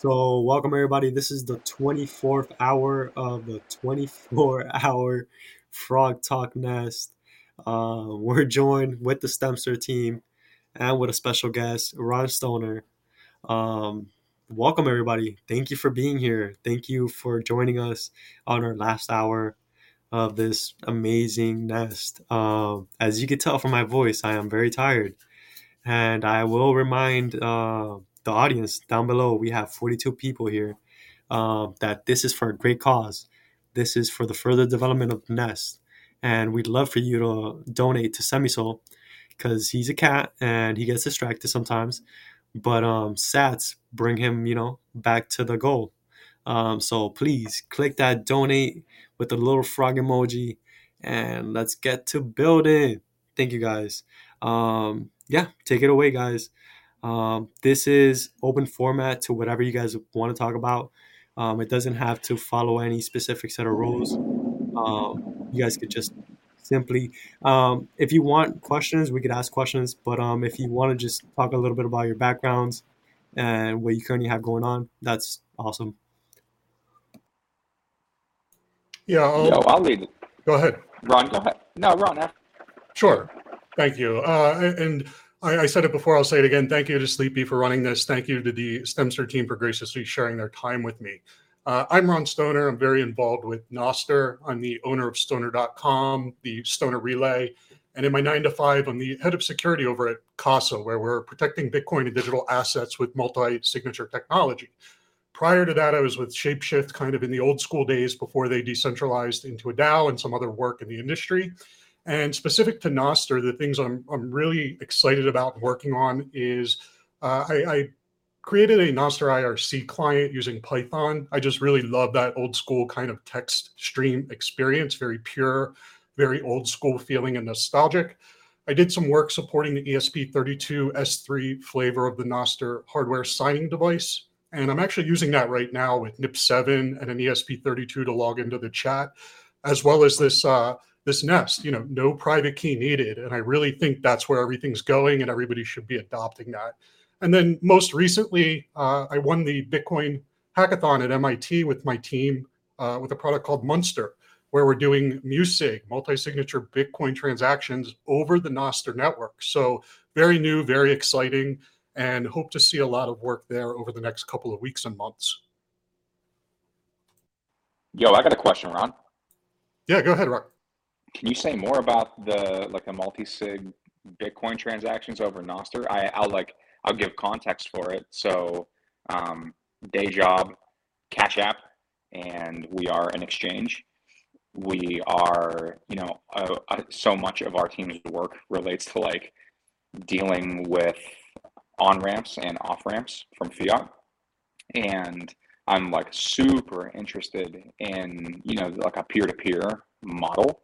So, welcome everybody. This is the 24th hour of the 24 hour Frog Talk Nest. Uh, we're joined with the Stemster team and with a special guest, Ron Stoner. Um, welcome everybody. Thank you for being here. Thank you for joining us on our last hour of this amazing nest. Um, as you can tell from my voice, I am very tired. And I will remind uh, the audience down below, we have 42 people here, uh, that this is for a great cause. This is for the further development of nest. And we'd love for you to donate to Semisol because he's a cat and he gets distracted sometimes. But um, sats bring him, you know, back to the goal. Um, so please click that donate with the little frog emoji and let's get to building. Thank you guys. Um, yeah, take it away, guys. Um, this is open format to whatever you guys want to talk about. Um, it doesn't have to follow any specific set of rules. Um, you guys could just simply, um, if you want questions, we could ask questions. But um, if you want to just talk a little bit about your backgrounds and what you currently have going on, that's awesome. Yeah, I'll, Yo, I'll lead it. go ahead. Ron, go ahead. No, Ron. after- Sure. Thank you. Uh, and I, I said it before, I'll say it again. Thank you to Sleepy for running this. Thank you to the Stemstr team for graciously sharing their time with me. Uh, I'm Ron Stoner. I'm very involved with Nostr. I'm the owner of Stoner.com, the Stoner Relay. And in my nine to five, I'm the head of security over at CASA, where we're protecting Bitcoin and digital assets with multi signature technology. Prior to that, I was with Shapeshift kind of in the old school days before they decentralized into a DAO and some other work in the industry. And specific to Nostr, the things I'm, I'm really excited about working on is uh, I, I created a Nostr IRC client using Python. I just really love that old school kind of text stream experience, very pure, very old school feeling and nostalgic. I did some work supporting the ESP32 S3 flavor of the Nostr hardware signing device. And I'm actually using that right now with NIP7 and an ESP32 to log into the chat, as well as this uh, this Nest. You know, no private key needed, and I really think that's where everything's going, and everybody should be adopting that. And then most recently, uh, I won the Bitcoin hackathon at MIT with my team uh, with a product called Munstr, where we're doing MuSig, multi-signature Bitcoin transactions over the Nostr network. So very new, very exciting and hope to see a lot of work there over the next couple of weeks and months. Yo, I got a question, Ron. Yeah, go ahead, Rock. Can you say more about the like the multi-sig Bitcoin transactions over Nostr? I, I'll like I'll give context for it. So, um, day job, Cash App, and we are an exchange. We are, you know, uh, uh, so much of our team's work relates to like dealing with on ramps and off ramps from fiat, and I'm like super interested in you know like a peer to peer model,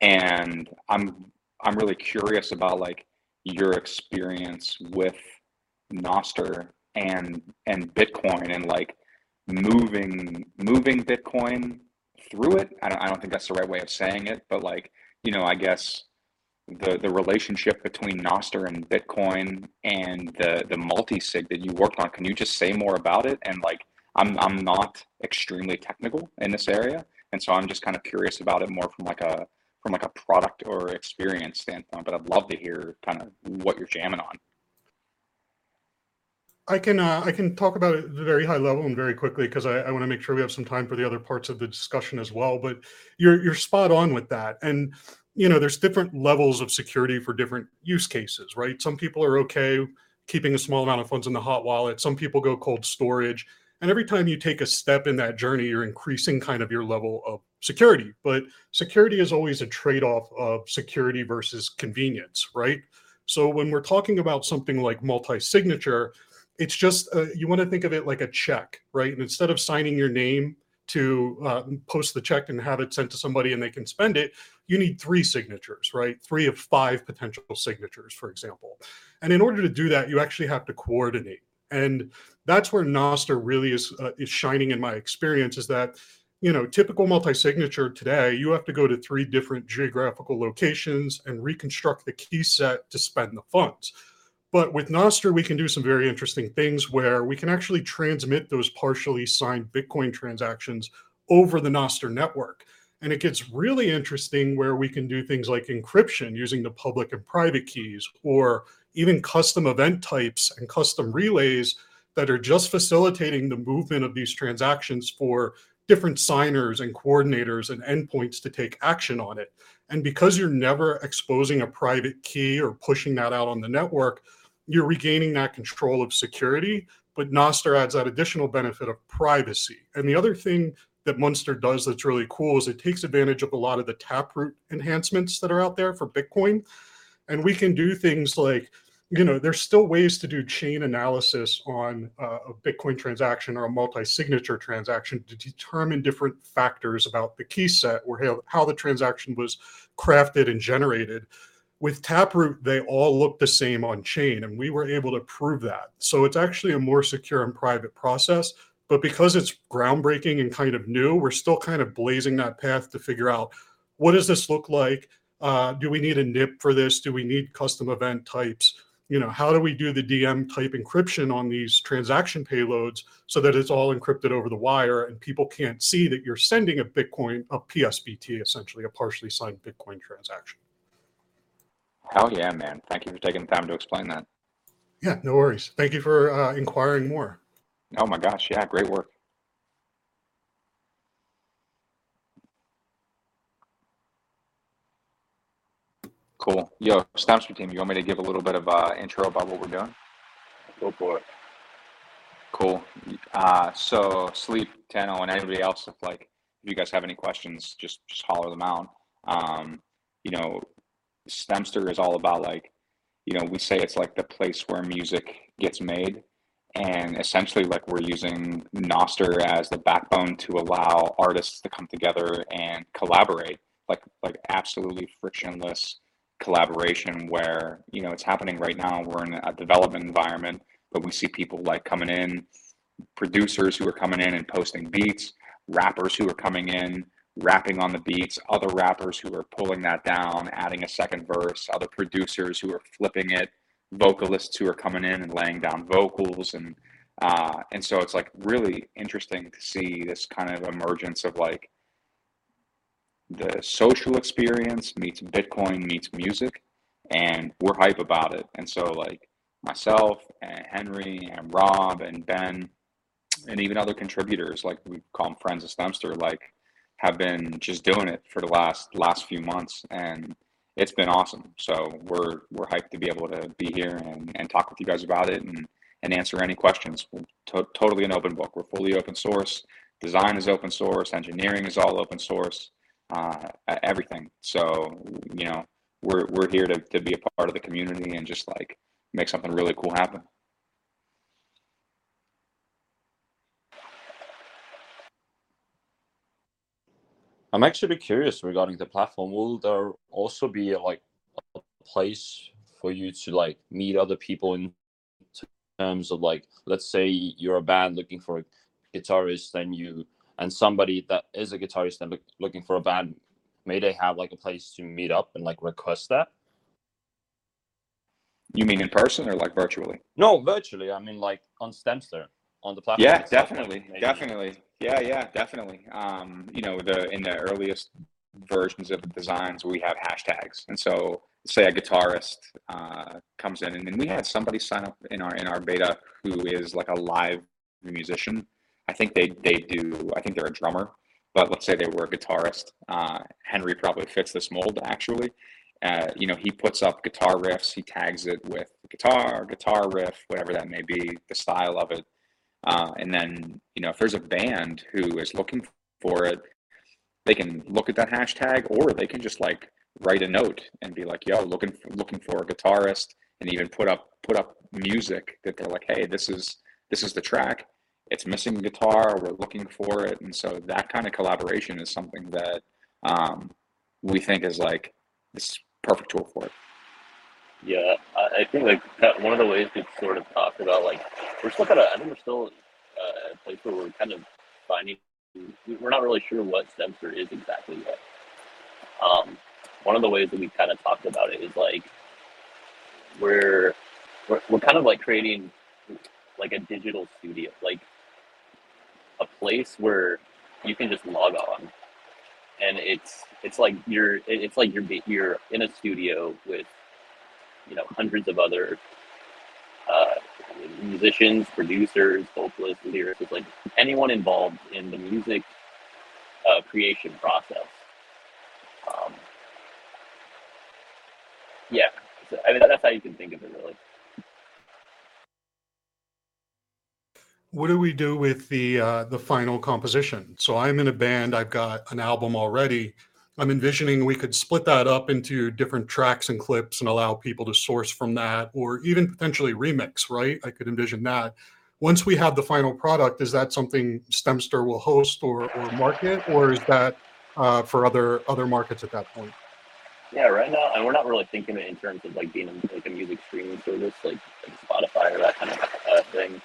and I'm I'm really curious about like your experience with Nostr and and Bitcoin and like moving moving Bitcoin through it. I don't I don't think that's the right way of saying it, but like you know I guess the the relationship between Nostr and Bitcoin and the the multi sig that you worked on. Can you just say more about it? And like I'm I'm not extremely technical in this area, and so I'm just kind of curious about it more from like a from like a product or experience standpoint. But I'd love to hear kind of what you're jamming on. I can uh, I can talk about it very high level and very quickly because I, I want to make sure we have some time for the other parts of the discussion as well. But you're you're spot on with that, and you know there's different levels of security for different use cases, right? Some people are okay keeping a small amount of funds in the hot wallet. Some people go cold storage, and every time you take a step in that journey, you're increasing kind of your level of security. But security is always a trade off of security versus convenience, right? So when we're talking about something like multi signature it's just uh, you want to think of it like a check, right? And instead of signing your name to uh, post the check and have it sent to somebody and they can spend it, you need three signatures, right? Three of five potential signatures, for example. And in order to do that, you actually have to coordinate. And that's where Nostr really is uh, is shining in my experience. Is that you know typical multi-signature today, you have to go to three different geographical locations and reconstruct the key set to spend the funds But with Nostr, we can do some very interesting things where we can actually transmit those partially signed Bitcoin transactions over the Nostr network. And it gets really interesting where we can do things like encryption using the public and private keys, or even custom event types and custom relays that are just facilitating the movement of these transactions for different signers and coordinators and endpoints to take action on it. And because you're never exposing a private key or pushing that out on the network, you're regaining that control of security. But Nostr adds that additional benefit of privacy. And the other thing that Munstr does that's really cool is it takes advantage of a lot of the taproot enhancements that are out there for Bitcoin. And we can do things like you know, there's still ways to do chain analysis on uh, a Bitcoin transaction or a multi-signature transaction to determine different factors about the key set or how, how the transaction was crafted and generated. With Taproot, they all look the same on chain, and we were able to prove that. So it's actually a more secure and private process. But because it's groundbreaking and kind of new, we're still kind of blazing that path to figure out what does this look like? Uh, do we need a NIP for this? Do we need custom event types? You know, how do we do the DM type encryption on these transaction payloads so that it's all encrypted over the wire and people can't see that you're sending a Bitcoin, a PSBT, essentially a partially signed Bitcoin transaction. Hell yeah, man. Thank you for taking the time to explain that. Yeah, no worries. Thank you for uh, inquiring more. Oh my gosh. Yeah, great work. Cool. Yo, Stemstr team, you want me to give a little bit of uh, intro about what we're doing? Go for it. Cool. Uh, so sleep, Tano, and anybody else, if like if you guys have any questions, just just holler them out. Um, you know, Stemstr is all about like, you know, we say it's like the place where music gets made, and essentially like we're using Nostr as the backbone to allow artists to come together and collaborate, like like absolutely frictionless collaboration where you know it's happening right now. We're in a development environment but we see people like coming in producers who are coming in and posting beats rappers who are coming in rapping on the beats other rappers who are pulling that down adding a second verse other producers who are flipping it vocalists who are coming in and laying down vocals. And uh, and so it's like really interesting to see this kind of emergence of like the social experience meets Bitcoin meets music, and we're hype about it. And so, like myself and Henry and Rob and Ben, and even other contributors, like we call them friends of Stemstr, like have been just doing it for the last last few months, and it's been awesome. So we're we're hyped to be able to be here and, and talk with you guys about it and and answer any questions. We're to- totally an open book. We're fully open source. Design is open source. Engineering is all open source uh, everything. So you know, we're we're here to to be a part of the community and just like make something really cool happen. I'm actually curious regarding the platform. Will there also be like a place for you to like meet other people in terms of like, let's say you're a band looking for a guitarist, and you and somebody that is a guitarist and look, looking for a band may they have like a place to meet up and like request that? You mean in person or like virtually? No virtually. I mean like on stemstr on the platform yeah definitely definitely. Yeah yeah definitely. Um you know the in the earliest versions of the designs we have hashtags. And so say a guitarist uh, comes in and then we had somebody sign up in our in our beta who is like a live musician I think they they do. I think they're a drummer, but let's say they were a guitarist. Uh, Henry probably fits this mold. Actually, uh, you know, he puts up guitar riffs. He tags it with guitar, guitar riff, whatever that may be, the style of it. Uh, and then, you know, if there's a band who is looking for it, they can look at that hashtag, or they can just like write a note and be like, "Yo, looking for, looking for a guitarist," and even put up put up music that they're like, "Hey, this is this is the track." It's missing guitar we're looking for it and so that kind of collaboration is something that um, we think is like this perfect tool for it. Yeah i think like that one of the ways we've sort of talked about like we're still kind of i think we're still uh, at a place where we're kind of finding we're not really sure what stemstr is exactly yet. Um, one of the ways that we kind of talked about it is like we're we're, we're kind of like creating like a digital studio, like a place where you can just log on, and it's it's like you're it's like you're you're in a studio with you know hundreds of other uh, musicians, producers, vocalists, lyricists, like anyone involved in the music uh, creation process. Um, yeah, so, I mean that's how you can think of it, really. What do we do with the uh, the final composition? So I'm in a band. I've got an album already. I'm envisioning we could split that up into different tracks and clips and allow people to source from that, or even potentially remix. Right? I could envision that. Once we have the final product, is that something Stemstr will host or, or market, or is that uh, for other other markets at that point? Yeah, right now, and we're not really thinking it in terms of like being like a music streaming service, like, like Spotify or that kind of uh, thing.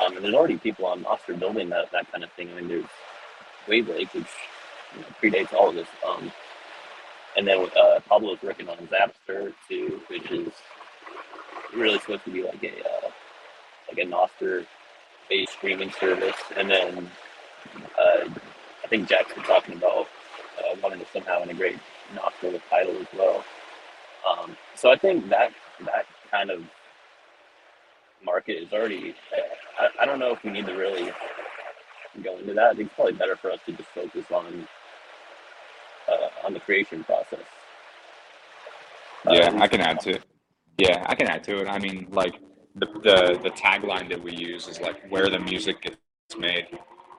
Um, and there's already people on Nostr building that that kind of thing. I mean, there's Wavlake, which you know, predates all of this. Um, and then uh, Pablo's working on Zapstr too, which is really supposed to be like a uh, like a Nostr based streaming service. And then uh, I think Jack's been talking about uh, wanting to somehow integrate Nostr with Tidal as well. Um, so I think that that kind of market is already. I, I don't know if we need to really go into that. I think it's probably better for us to just focus on uh, on the creation process. Yeah, uh, I can add to it. Yeah, I can add to it. I mean, like the, the the tagline that we use is like where the music gets made,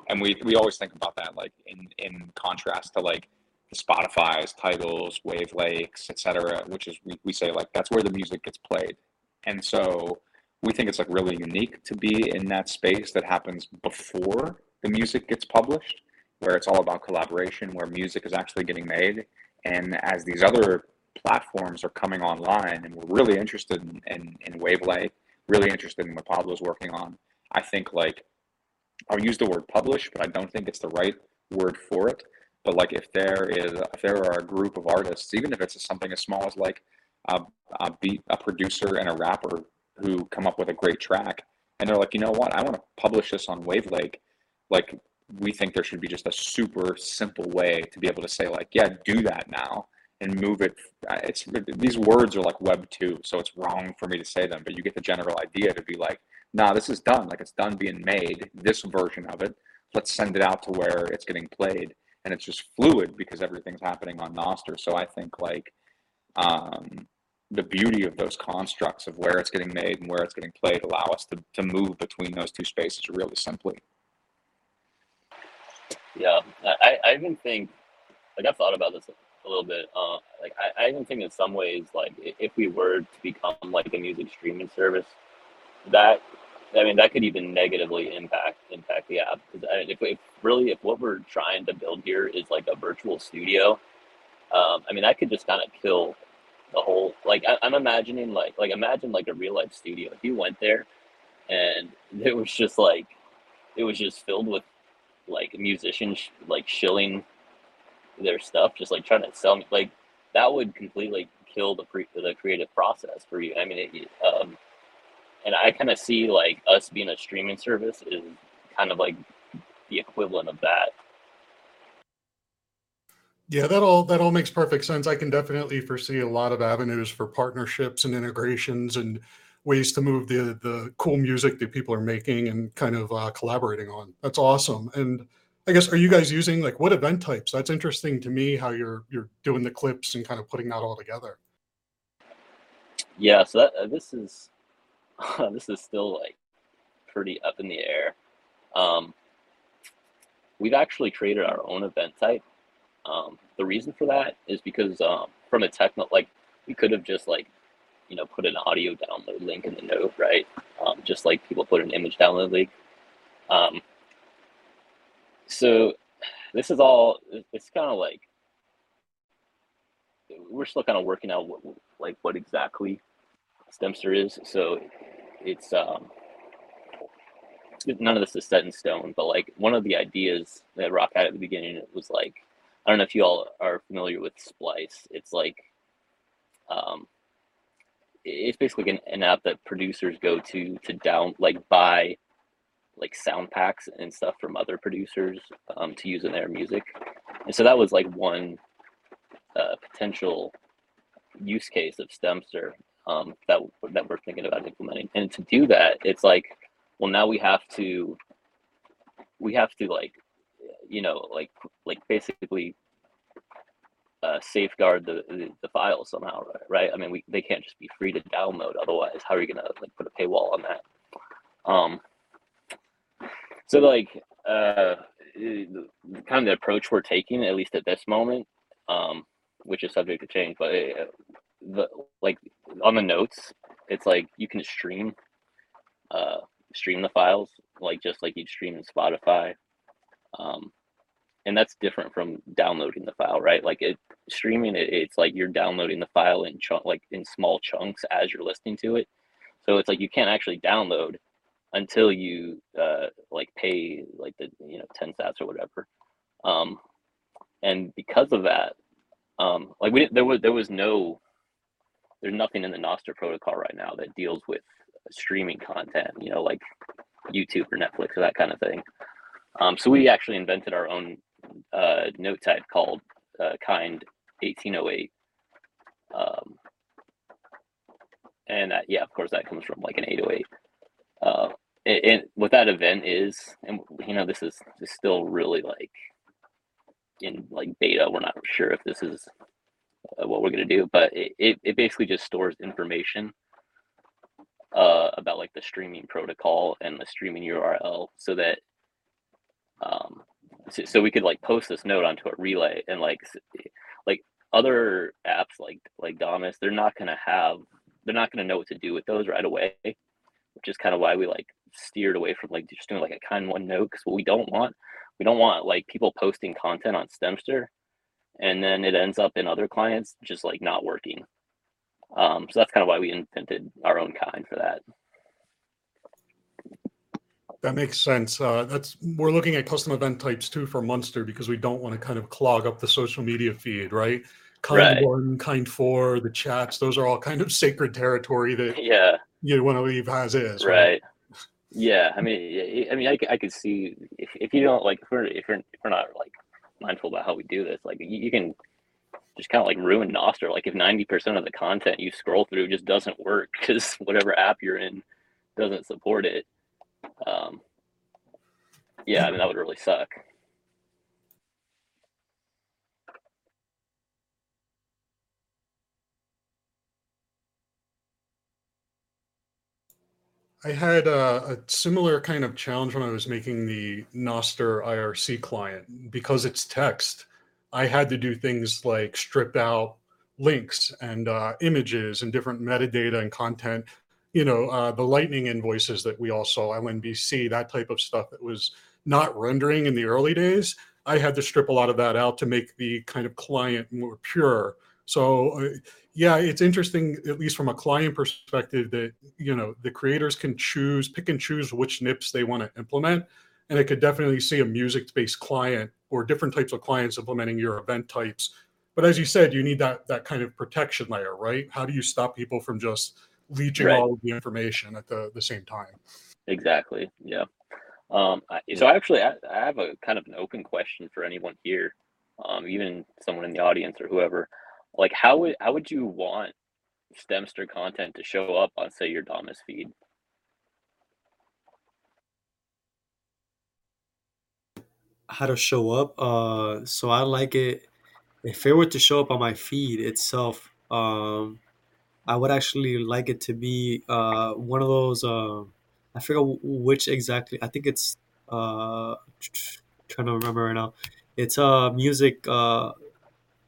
and we we always think about that like in in contrast to like the Spotify's, Tidals, Wave Lakes, etc., which is we, we say like that's where the music gets played, and so we think it's like really unique to be in that space that happens before the music gets published, where it's all about collaboration, where music is actually getting made. And as these other platforms are coming online, and we're really interested in, in, in Wavlake, really interested in what Pablo's working on, I think like I'll use the word publish, but I don't think it's the right word for it. But like if there is if there are a group of artists, even if it's something as small as like a, a beat a producer and a rapper who come up with a great track and they're like, you know what, I want to publish this on Wavlake. Like, we think there should be just a super simple way to be able to say, like, yeah, do that now and move it. It's these words are like Web two, so it's wrong for me to say them, but you get the general idea to be like, nah, this is done. Like, it's done being made. This version of it. Let's send it out to where it's getting played, and it's just fluid because everything's happening on Nostr. So I think like. Um, the beauty of those constructs of where it's getting made and where it's getting played allow us to, to move between those two spaces really simply. Yeah, I, I even think, like I've thought about this a little bit. Uh, like I, I even think in some ways, like if we were to become like a music streaming service, that I mean that could even negatively impact impact the app. If, if really if what we're trying to build here is like a virtual studio, um, I mean that could just kind of kill the whole like I, am I'm imagining like like imagine like a real life studio. If you went there and it was just like it was just filled with like musicians like shilling their stuff, just like trying to sell me like that would completely kill the pre- the creative process for you. I mean, it, um, and I kind of see like us being a streaming service is kind of like the equivalent of that. Yeah, that all that all makes perfect sense. I can definitely foresee a lot of avenues for partnerships and integrations and ways to move the the cool music that people are making and kind of uh, collaborating on. That's awesome. And I guess are you guys using like what event types? That's interesting to me how you're you're doing the clips and kind of putting that all together. Yeah, so that, uh, this is uh, this is still like pretty up in the air. Um, we've actually created our own event type um, the reason for that is because um, from a techno, like we could have just like, you know, put an audio download link in the note, right? Um, just like people put an image download link. Um, so this is all, it's kind of like, we're still kind of working out what, like what exactly Stemstr is. So it's, um, none of this is set in stone, but like one of the ideas that Rock had at the beginning, it was like, I don't know if you all are familiar with Splice. It's like, um, it's basically an, an app that producers go to to down like buy like sound packs and stuff from other producers um, to use in their music. And so that was like one uh, potential use case of Stemstr um, that that we're thinking about implementing. And to do that, it's like, well, now we have to we have to like, you know, like like basically uh, safeguard the, the, the file somehow, right? I mean, we they can't just be free to download. Otherwise, how are you gonna like put a paywall on that? Um, so like uh, kind of the approach we're taking, at least at this moment, um, which is subject to change, but uh, the like on the notes, it's like you can stream uh, stream the files like just like you'd stream in Spotify. Um, and that's different from downloading the file, right? Like it streaming it, it's like you're downloading the file in chunk like in small chunks as you're listening to it. So it's like you can't actually download until you uh, like pay like the you know 10 sats or whatever. Um, and because of that, um, like we didn't, there was there was no there's nothing in the Nostr protocol right now that deals with streaming content, you know, like YouTube or Netflix or that kind of thing. Um, so we actually invented our own uh, note type called uh, kind 1808. Um, and that, yeah, of course, that comes from like an 808. Uh, and, what that event is, and you know, this is, is still really like in like beta. We're not sure if this is uh, what we're gonna do, but it, it, it basically just stores information uh, about like the streaming protocol and the streaming URL, so that um, so, so we could like post this note onto a relay and like like other apps like like Damus, they're not gonna have they're not gonna know what to do with those right away, which is kind of why we like steered away from like just doing like a kind one note because what we don't want we don't want like people posting content on Stemstr and then it ends up in other clients just like not working. Um, so that's kind of why we invented our own kind for that. That makes sense. Uh, that's we're looking at custom event types too for Munstr because we don't want to kind of clog up the social media feed, right? Kind right. one, kind four, the chats, those are all kind of sacred territory that yeah you want to leave as is, right? right? Yeah, I mean, I mean, I, I could see if, if you don't like if we're if we're if we're not like mindful about how we do this, like you, you can just kind of like ruin Nostr. Like if ninety percent of the content you scroll through just doesn't work because whatever app you're in doesn't support it, um, yeah, I mean that would really suck. I had a, a, similar kind of challenge when I was making the Nostr IRC client because it's text. I had to do things like strip out links and uh, images and different metadata and content you know, uh, the Lightning invoices that we all saw, LNBC, that type of stuff that was not rendering in the early days. I had to strip a lot of that out to make the kind of client more pure. So, uh, yeah, it's interesting, at least from a client perspective, that you know the creators can choose, pick and choose which NIPs they want to implement, and I could definitely see a music-based client or different types of clients implementing your event types. But as you said, you need that that kind of protection layer, right? How do you stop people from just leeching right. all of the information at the, the same time. Exactly. Yeah. Um, I, so actually, I, I, have a kind of an open question for anyone here, um, even someone in the audience or whoever. Like, how would how would you want Stemstr content to show up on, say, your Damus feed? How to show up? Uh, so I like it. If it were to show up on my feed itself, um, I would actually like it to be uh, one of those. Uh, I forget which exactly. I think it's uh, trying to remember right now. It's a music uh,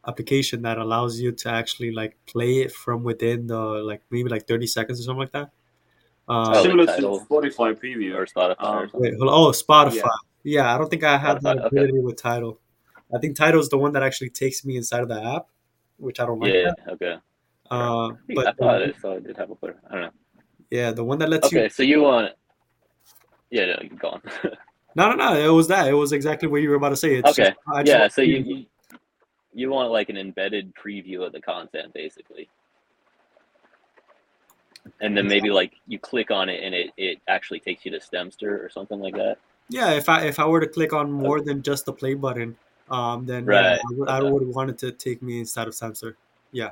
application that allows you to actually like play it from within the like maybe like thirty seconds or something like that. Uh, Similar to Spotify preview or Spotify. Um, or wait, oh, Spotify. Yeah. yeah. I don't think I have Spotify, that ability okay. with Tidal. I think Tidal is the one that actually takes me inside of the app, which I don't like. Yeah. That. Okay. Uh, I but I thought it, so I did have a player. I don't know. Yeah, the one that lets okay, you. Okay, so you want? Yeah, no, you go on. no, no, no. It was that. It was exactly what you were about to say. It's okay. Just, yeah, so you, you you want like an embedded preview of the content, basically. and then maybe like you click on it and it, it actually takes you to Stemstr or something like that. Yeah, if I if I were to click on more than just the play button, um, then yeah, Right. I would, I Okay. would want it to take me inside of stemstr Yeah,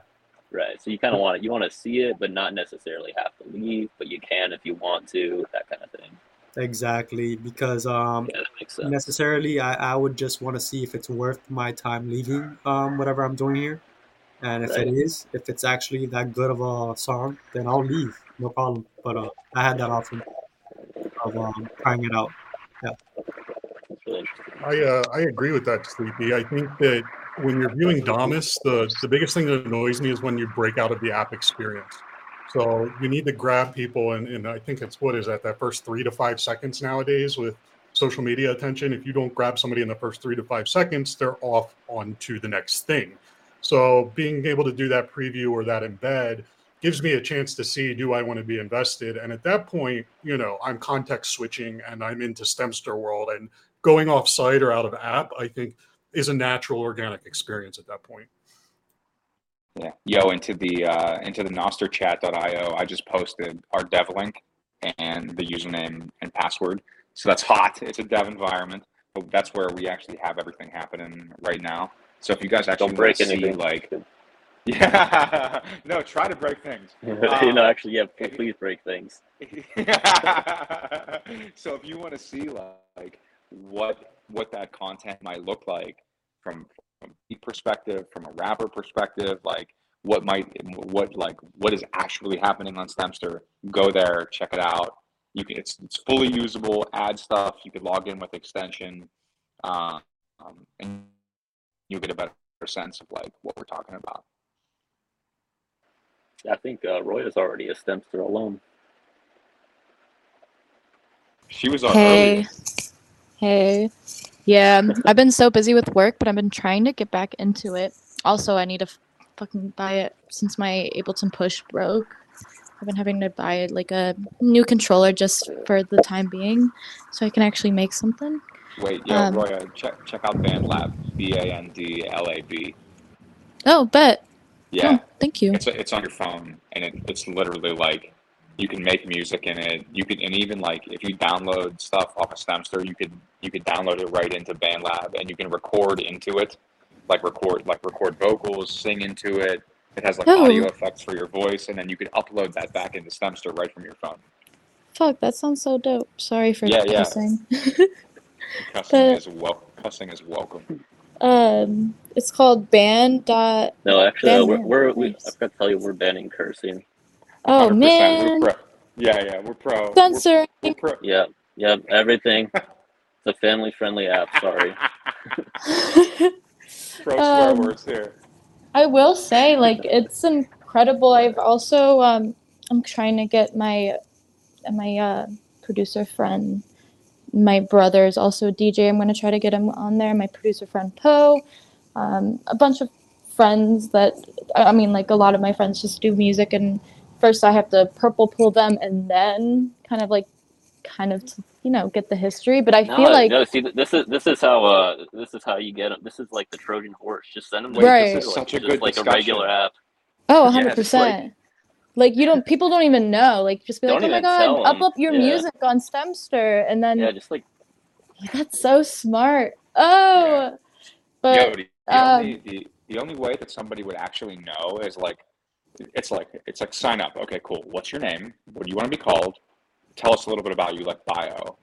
Right. So you kind of want it. You want to see it, but not necessarily have to leave. But you can if you want to. That kind of thing. exactly. Because um, Yeah, that makes sense. necessarily, I, I would just want to see if it's worth my time leaving um, whatever I'm doing here. And if it Right. is, if it's actually that good of a song, then I'll leave. No problem. But uh, I had that option of um, trying it out. Yeah. I uh, I agree with that, Sleepy. I think that when you're viewing Damus, the the biggest thing that annoys me is when you break out of the app experience. So you need to grab people, and, and I think it's what is that that first three to five seconds nowadays with social media attention. If you don't grab somebody in the first three to five seconds, they're off on to the next thing. So being able to do that preview or that embed gives me a chance to see do I want to be invested, and at that point, you know, I'm context switching and I'm into Stemstr world and going off site or out of app, I think is a natural organic experience at that point. Yeah. Yo, into the uh, into the nostrchat.io, I just posted our dev link and the username and password. So that's hot. It's a dev environment, but that's where we actually have everything happening right now. So if you guys actually Don't break see, anything. like, yeah, no, try to break things. you Um, know, actually, yeah. p- Please break things. so if you want to see like what what that content might look like from from a perspective, from a rapper perspective, like what might what like what is actually happening on Stemstr, go there, check it out. You can it's it's fully usable, add stuff. You could log in with extension, uh, um, and you get a better sense of like what we're talking about. I think uh, Roy is already a Stemstr alone. She was on Hey, earlier. Hey. Yeah, I've been so busy with work, but I've been trying to get back into it. Also, I need to f- fucking buy it since my Ableton Push broke. I've been having to buy like a new controller just for the time being, so I can actually make something. Wait, yo, Um, Roya, check check out BandLab, B A N D L A B. Oh, bet. Yeah, Oh, thank you. it's it's on your phone, and it, it's literally like you can make music in it. You can, and even like if you download stuff off of Stemstr, you could you could download it right into BandLab, and you can record into it, like record like record vocals, sing into it. It has like Oh. audio effects for your voice, and then you could upload that back into Stemstr right from your phone. Fuck, that sounds so dope. Sorry for Yeah, yeah. cussing. Cussing But- is wel- cussing is welcome. um, it's called band dot. No, actually, uh, we're, we're we, Nice. I forgot to tell you, we're banning cursing. Oh 100%, man. Yeah, yeah, we're pro. We're, censoring. we're pro. Yeah, yeah, everything. it's a family-friendly app. Sorry. pro swear Um, words here. I will say, like, it's incredible. I've also um, I'm trying to get my my uh, producer friend, my brother is also a DJ. I'm gonna try to get him on there. My producer friend Poe, um, a bunch of friends that I I mean, like a lot of my friends just do music, and first I have to purple pull them, and then kind of like, kind of you know get the history. But I No, feel like no. See, this is this is how uh this is how you get them. This is like the Trojan horse. Just send them to Right. this is such a good like discussion. a regular app. Oh, Yeah, 100 just like- percent. Like you don't, people don't even know. Like just be like, oh my god, tell 'em. upload your Yeah. music on Stemstr, and then Yeah, just like that's so smart. Oh, Yeah. but Yo, the, the um, only the, the only way that somebody would actually know is like it's like it's like sign up. Okay, cool. What's your name? What do you want to be called? Tell us a little bit about you, like bio.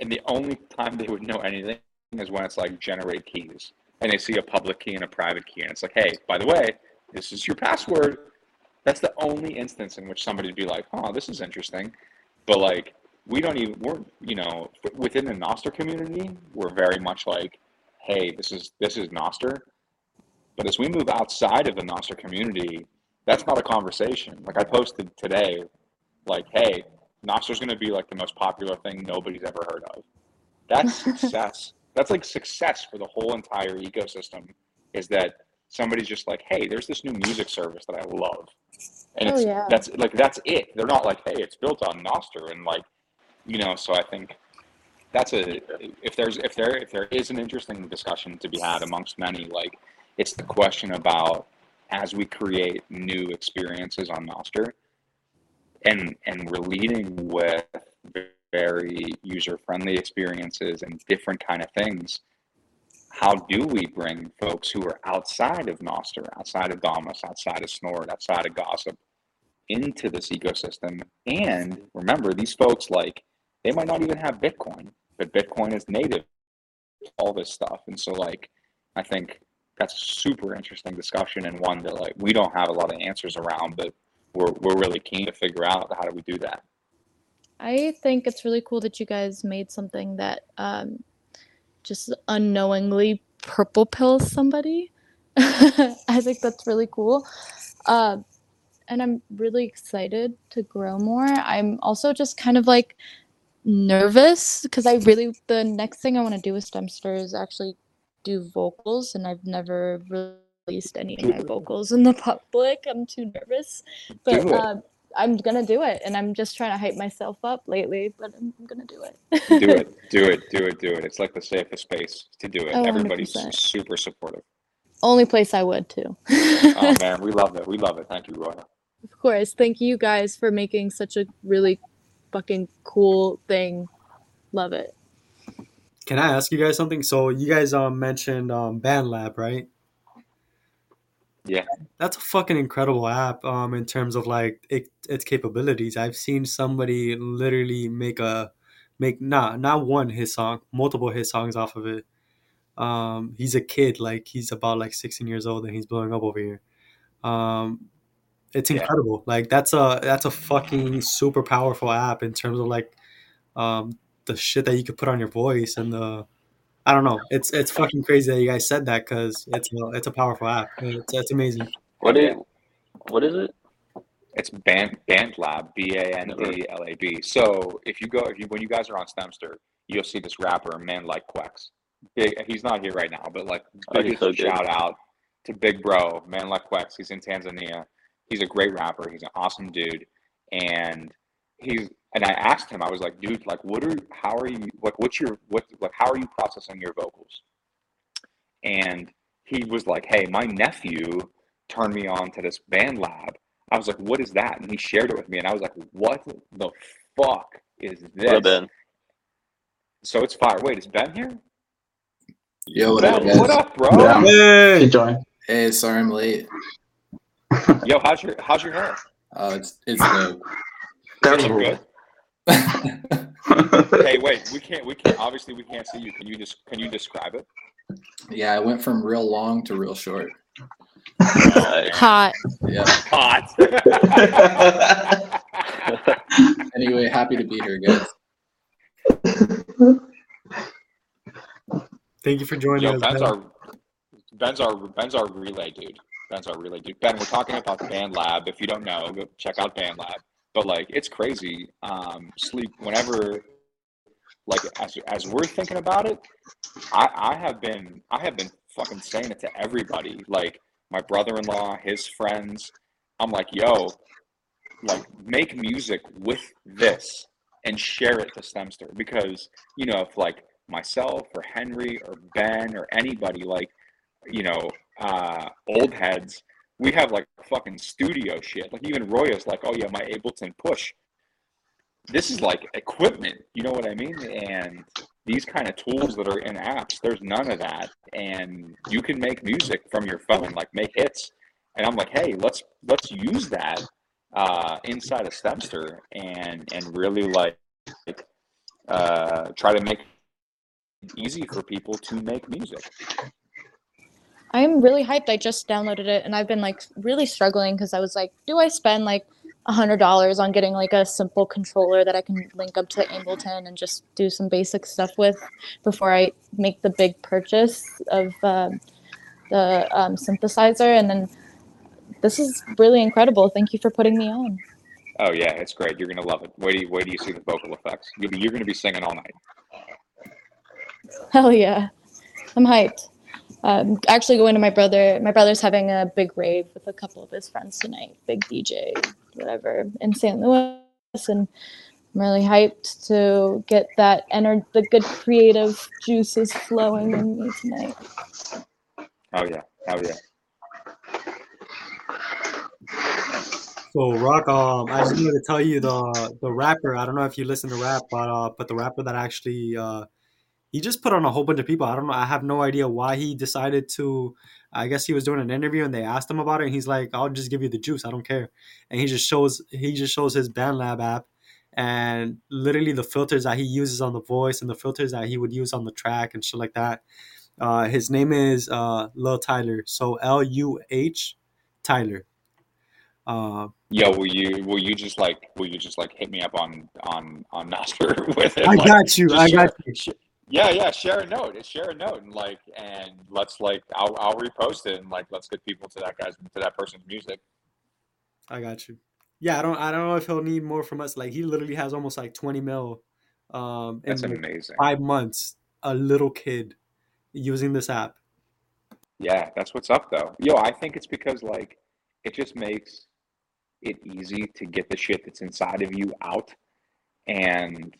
And the only time they would know anything is when it's like generate keys, and they see a public key and a private key, and it's like, hey, by the way, this is your password. That's the only instance in which somebody'd be like, oh, this is interesting. But like, we don't even we're you know within the Nostr community, we're very much like, hey, this is this is Nostr. But as we move outside of the Nostr community, that's not a conversation. Like I posted today, like, hey, Nostr's going to be like the most popular thing nobody's ever heard of. That's success. that's like success for the whole entire ecosystem. Is that somebody's just like, hey, there's this new music service that I love, and Oh, it's yeah. that's like that's it. They're not like, hey, it's built on Nostr, and like, you know. So I think that's a if there's if there if there is an interesting discussion to be had amongst many, like it's the question about as we create new experiences on Nostr, and and we're leading with very user friendly experiences and different kind of things how do we bring folks who are outside of Nostr, outside of Damus, outside of Snort, outside of Gossip into this ecosystem? And remember, these folks like they might not even have Bitcoin, but Bitcoin is native all this stuff. And so like I think that's a super interesting discussion and one that like we don't have a lot of answers around, but we're we're really keen to figure out how do we do that. I think it's really cool that you guys made something that um, just unknowingly purple pills somebody. I think that's really cool. Uh, and I'm really excited to grow more. I'm also just kind of like nervous because I really, the next thing I want to do with Stemstr is actually do vocals, and I've never released any of my vocals in the public. I'm too nervous. But uh, I'm gonna do it, and I'm just trying to hype myself up lately. But I'm gonna do it. do it, do it, do it, do it. It's like the safest space to do it. Oh, Everybody's 100%. super supportive. Only place I would too. Oh man, we love it. We love it. Thank you, Roy. Of course. Thank you guys for making such a really fucking cool thing. Love it. Can I ask you guys something? So you guys um mentioned um BandLab, right? Yeah. That's a fucking incredible app um in terms of like it, its capabilities. I've seen somebody literally make a make not not one hit song, multiple hit songs off of it. Um he's a kid, like he's about like 16 years old and he's blowing up over here. Um it's Yeah. incredible. Like that's a that's a fucking super powerful app in terms of like um the shit that you could put on your voice and the I don't know. It's it's fucking crazy that you guys said that because it's a, it's a powerful app. It's, it's amazing. What is what is it? It's Band Band Lab B A N D L A B. So if you go, if you when you guys are on Stemstr, you'll see this rapper, man like Quex. Big, he's not here right now, but like Oh, he's biggest so good. shout out to Big Bro, man like Quex. He's in Tanzania. He's a great rapper. He's an awesome dude, and he's and I asked him, I was like, dude, like, what are how are you like, what's your what like how are you processing your vocals? And he was like, hey, my nephew turned me on to this band lab. I was like, what is that? And he shared it with me, and I was like, what the fuck is this? What Ben? So it's fire. Wait, is Ben here? Yo, what Ben, up, guys? what up, bro? Yeah. Hey, Hey. Hey, sorry I'm late. Yo, how's your how's your hair? Uh, it's it's dope. That's Is good? Hey, wait, we can't we can't obviously we can't see you. Can you just can you describe it? yeah, I went from real long to real short. Nice. Hot. Yeah. Hot. Anyway, happy to be here, guys. thank you for joining Yo, us. Ben's Ben. our Ben's our Ben's our relay dude. Ben's our relay dude. Ben, we're talking about the Band Lab. If you don't know, go check out Band Lab. But like, it's crazy. Um, sleep whenever, like, as as we're thinking about it, I I have been I have been fucking saying it to everybody. Like my brother-in-law, his friends. I'm like, yo, like, make music with this and share it to Stemstr because you know if like myself or Henry or Ben or anybody like you know uh old heads we have like fucking studio shit. Like even Roy is like oh yeah my Ableton push. This is like equipment you know what I mean? And these kind of tools that are in apps there's none of that. And you can make music from your phone like make hits. And I'm like hey let's let's use that uh inside of Stemstr and and really like uh try to make it easy for people to make music. I'm really hyped. I just downloaded it and I've been like really struggling because I was like, do I spend like a hundred dollars on getting like a simple controller that I can link up to Ableton and just do some basic stuff with before I make the big purchase of um, the um, synthesizer? And then this is really incredible. Thank you for putting me on. Oh yeah, it's great. You're gonna love it. Wait, do you, wait do you see the vocal effects? You'll be, you're gonna be singing all night. Hell yeah. I'm hyped. Um, actually going to my brother. My brother's having a big rave with a couple of his friends tonight. Big DJ, whatever, in St. Louis, and I'm really hyped to get that ener- the good creative juices flowing in me tonight. Oh yeah, oh yeah. So Rock, um, I just wanted to tell you the the rapper. I don't know if you listen to rap, but uh, but the rapper that actually uh, he just put on a whole bunch of people. I don't know. I have no idea why he decided to. I guess he was doing an interview and they asked him about it, and he's like, "I'll just give you the juice. I don't care." And he just shows he just shows his BandLab app, and literally the filters that he uses on the voice and the filters that he would use on the track and shit like that. Uh, his name is uh, Luh Tyler, so L U H Tyler. Uh, Yo, will you will you just like will you just like hit me up on on on Master with it? I Like, got you. I share- got you. Sh- Yeah, yeah. Share a note. Share a note, and like, and let's like, I'll I'll repost it, and like, let's get people to that guy's to that person's music. I got you. Yeah, I don't. I don't know if he'll need more from us. Like he literally has almost like twenty mil, um, in That's amazing. five months. A little kid using this app. Yeah, that's what's up though. Yo, I think it's because like it just makes it easy to get the shit that's inside of you out. And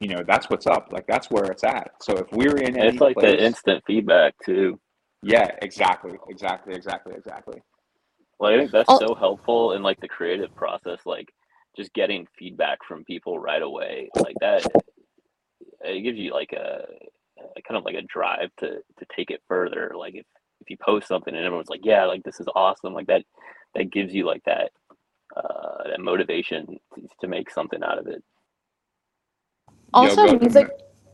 you know, that's what's up. Like that's where it's at. So if we're in any it's like place, the instant feedback too. yeah, exactly, exactly, exactly, exactly. Like I think that's Oh. so helpful in like the creative process, like just getting feedback from people right away. Like that it gives you like a, a kind of like a drive to to take it further. Like if if you post something and everyone's like, "Yeah, like this is awesome," like that that gives you like that uh, that motivation to, to make something out of it. Also, music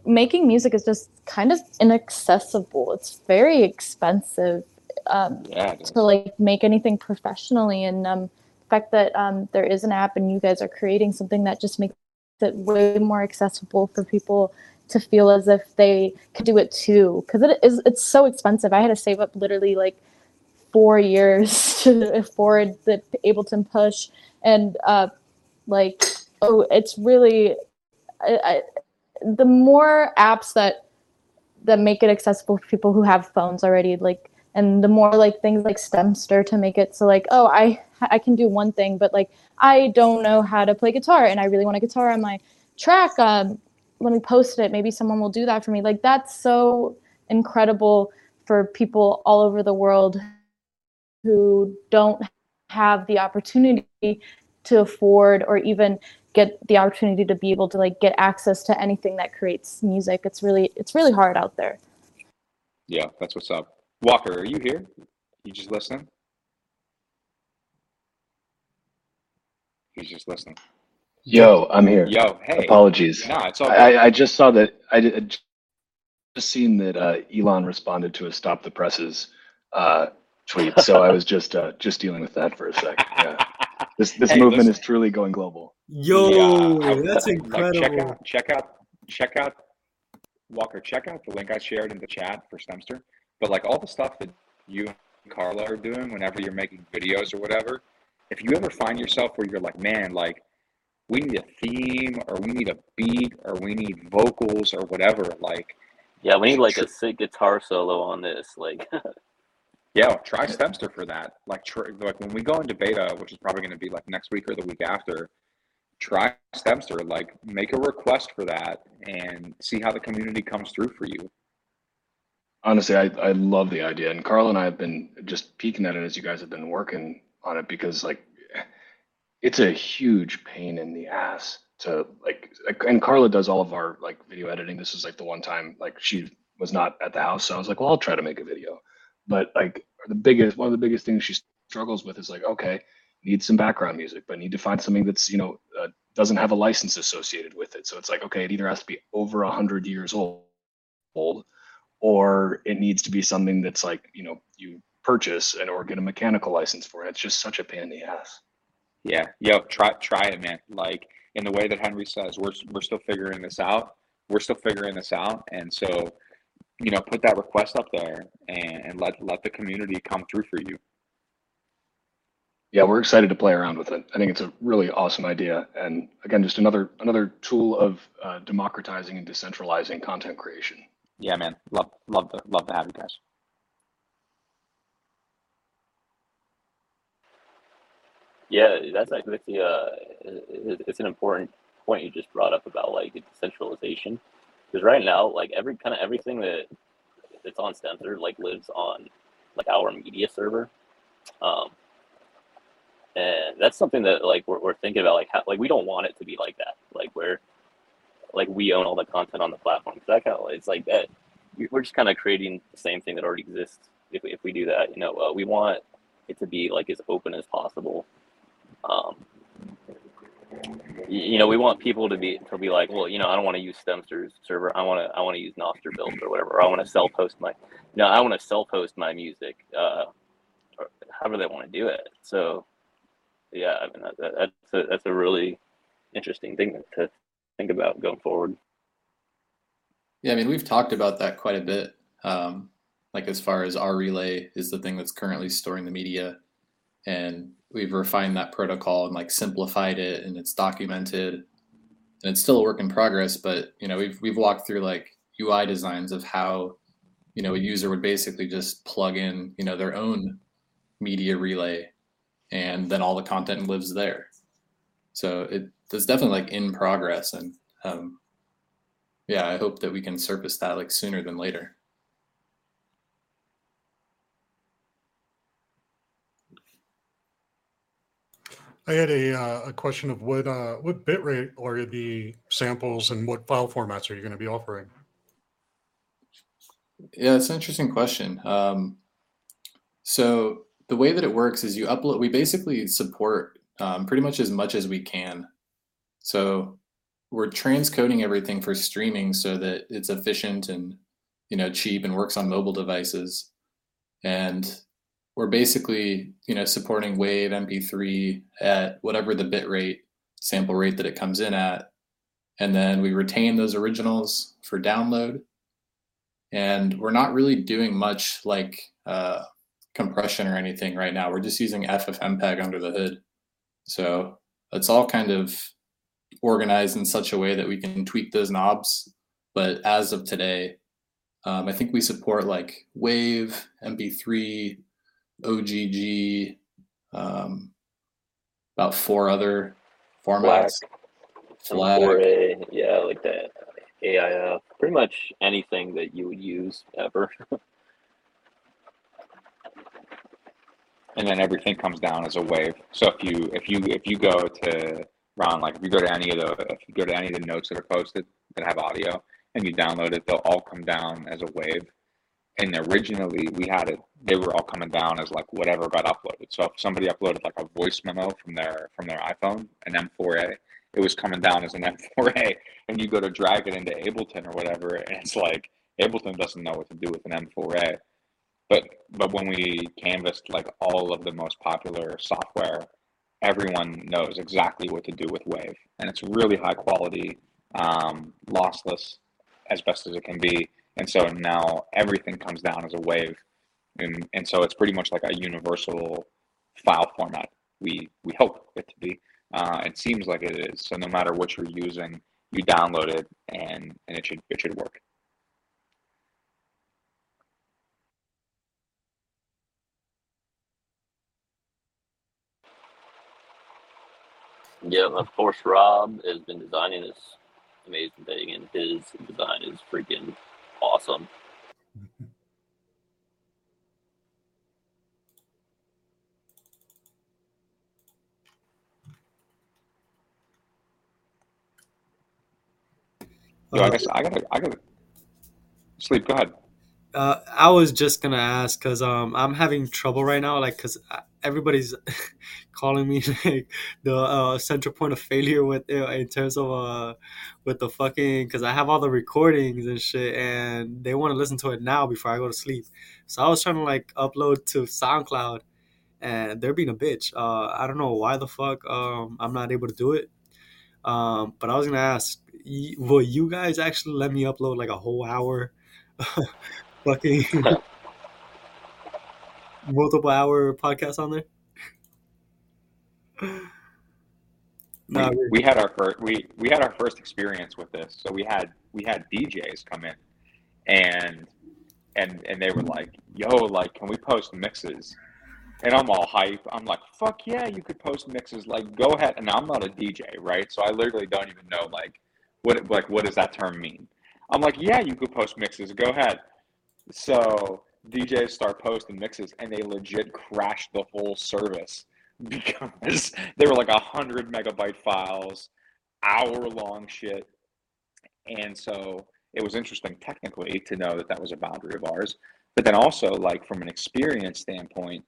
making music is just kind of inaccessible. It's very expensive um, Yeah, to like make anything professionally, and um, the fact that um, there is an app and you guys are creating something that just makes it way more accessible for people to feel as if they could do it too. Because it is it's so expensive. I had to save up literally like four years to afford the Ableton Push, and uh, like oh, it's really I, the more apps that that make it accessible for people who have phones already like and the more like things like stemstr to make it so like oh i i can do one thing but like i don't know how to play guitar and i really want a guitar on my track um, let me post it. Maybe someone will do that for me. Like that's so incredible for people all over the world who don't have the opportunity to afford or even get the opportunity to be able to like get access to anything that creates music it's really it's really hard out there Yeah, that's what's up. Walker, are you here? You just listening? He's just listening. Yo, I'm here. Yo, hey. Apologies. No, it's all good. I, I just saw that. I did- I just seen that uh, Elon responded to a "Stop the Presses" uh, tweet, so I was just uh, just dealing with that for a sec. Yeah. This this Hey, movement listen. is truly going global. Yo, Yeah, I- that's like, incredible. check out, check out, check out, Walker. Check out the link I shared in the chat for Stemstr. But like all the stuff that you and Carla are doing whenever you're making videos or whatever, if you ever find yourself where you're like, man, like we need a theme or we need a beat or we need vocals or whatever, like Yeah, we need like a sick guitar solo on this. Like, yeah, try Stemstr for that. Like, tr- like when we go into beta, which is probably going to be like next week or the week after, try Stemstr. Like, make a request for that and see how the community comes through for you. Honestly, I, I love the idea, and Carl and I have been just peeking at it as you guys have been working on it because like it's a huge pain in the ass to like and Carla does all of our like video editing. This is like the one time like she was not at the house, so I was like, well, I'll try to make a video. But like the biggest one of the biggest things she struggles with is like, okay, need some background music, but need to find something that's you know uh, doesn't have a license associated with it. So it's like, okay, it either has to be over a hundred years old, old, or it needs to be something that's like you know you purchase and or get a mechanical license for. it. It's just such a pain in the ass. Yeah, yo, try try it, man. Like in the way that Henry says, we're we're still figuring this out. We're still figuring this out, and so you know, put that request up there and, and let let the community come through for you. Yeah, we're excited to play around with it. I think it's a really awesome idea, and again, just another another tool of uh, democratizing and decentralizing content creation. Yeah, man, love love to love to have you guys. yeah, that's actually uh, it's an important point you just brought up about like decentralization. Because right now, like every kind of everything that that's on Stemstr like lives on like our media server. Um, and that's something that like we're, we're thinking about like how, like we don't want it to be like that like where like we own all the content on the platform. So that kind of it's like that. We're just kind of creating the same thing that already exists. If we, if we do that, you know, uh, we want it to be like as open as possible. Um, you know, we want people to be to be like, well, you know, I don't want to use Stemstr's server. I want to I want to use Nostr build or whatever. Or I want to self post my, no, I want to self host my music. Uh, however they want to do it. So, yeah, I mean that, that's a, that's a really interesting thing to think about going forward. Yeah, I mean, we've talked about that quite a bit. Um, like as far as our relay is the thing that's currently storing the media, and we've refined that protocol and like simplified it, and it's documented, and it's still a work in progress. But you know, we've we've walked through like UI designs of how you know a user would basically just plug in you know their own media relay, and then all the content lives there. So it it's definitely like in progress, and um, yeah, I hope that we can surface that like sooner than later. I had a, uh, a question of what uh, what bitrate are the samples and what file formats are you going to be offering? Yeah, it's an interesting question. Um, so the way that it works is you upload. We basically support um, pretty much as much as we can. So we're transcoding everything for streaming so that it's efficient and you know cheap and works on mobile devices. And we're basically you know supporting Wave MP3 at whatever the bit rate sample rate that it comes in at, and then we retain those originals for download. And we're not really doing much like uh, compression or anything right now. We're just using FFmpeg under the hood. So it's all kind of organized in such a way that we can tweak those knobs. But as of today, um, I think we support like Wave, MP3, OGG, um, about four other formats. FLAC, 4A, yeah, like that. AIF, pretty much anything that you would use ever. and then everything comes down as a wave. So if you if you if you go to Ron, like if you go to any of the if you go to any of the notes that are posted that have audio and you download it, they'll all come down as a wave. And originally we had it, they were all coming down as like whatever got uploaded. So if somebody uploaded like a voice memo from their from their iPhone, an M4A, it was coming down as an M4A. And you go to drag it into Ableton or whatever, and it's like Ableton doesn't know what to do with an M4A. But but when we canvassed like all of the most popular software everyone knows exactly what to do with Wave, and it's really high quality, um, lossless as best as it can be. And so now everything comes down as a wave, and and so it's pretty much like a universal file format. We we hope it to be. Uh, it seems like it is. So no matter what you're using, you download it, and and it should it should work. Yeah, of course, Rob has been designing this amazing thing, and his design is freaking awesome. Yo, I guess I gotta, I gotta sleep. Go ahead. Uh, I was just gonna ask because um I'm having trouble right now, like because everybody's calling me like the uh, central point of failure with uh, in terms of uh with the fucking because I have all the recordings and shit, and they want to listen to it now before I go to sleep. So I was trying to like upload to SoundCloud, and they're being a bitch. Uh, I don't know why the fuck um I'm not able to do it. Um, but I was gonna ask, will you guys actually let me upload like a whole hour? fucking multiple hour podcast on there. we, uh, we had our first we, we had our first experience with this. So we had we had DJs come in and and and they were like, yo, like can we post mixes? And I'm all hype. I'm like, fuck yeah, you could post mixes. Like, go ahead. And I'm not a DJ, right? So I literally don't even know like what like what does that term mean? I'm like, yeah, you could post mixes. Go ahead. So DJs start posting mixes and they legit crashed the whole service. because they were like a hundred megabyte files, hour long shit, and so it was interesting technically to know that that was a boundary of ours. But then also, like from an experience standpoint,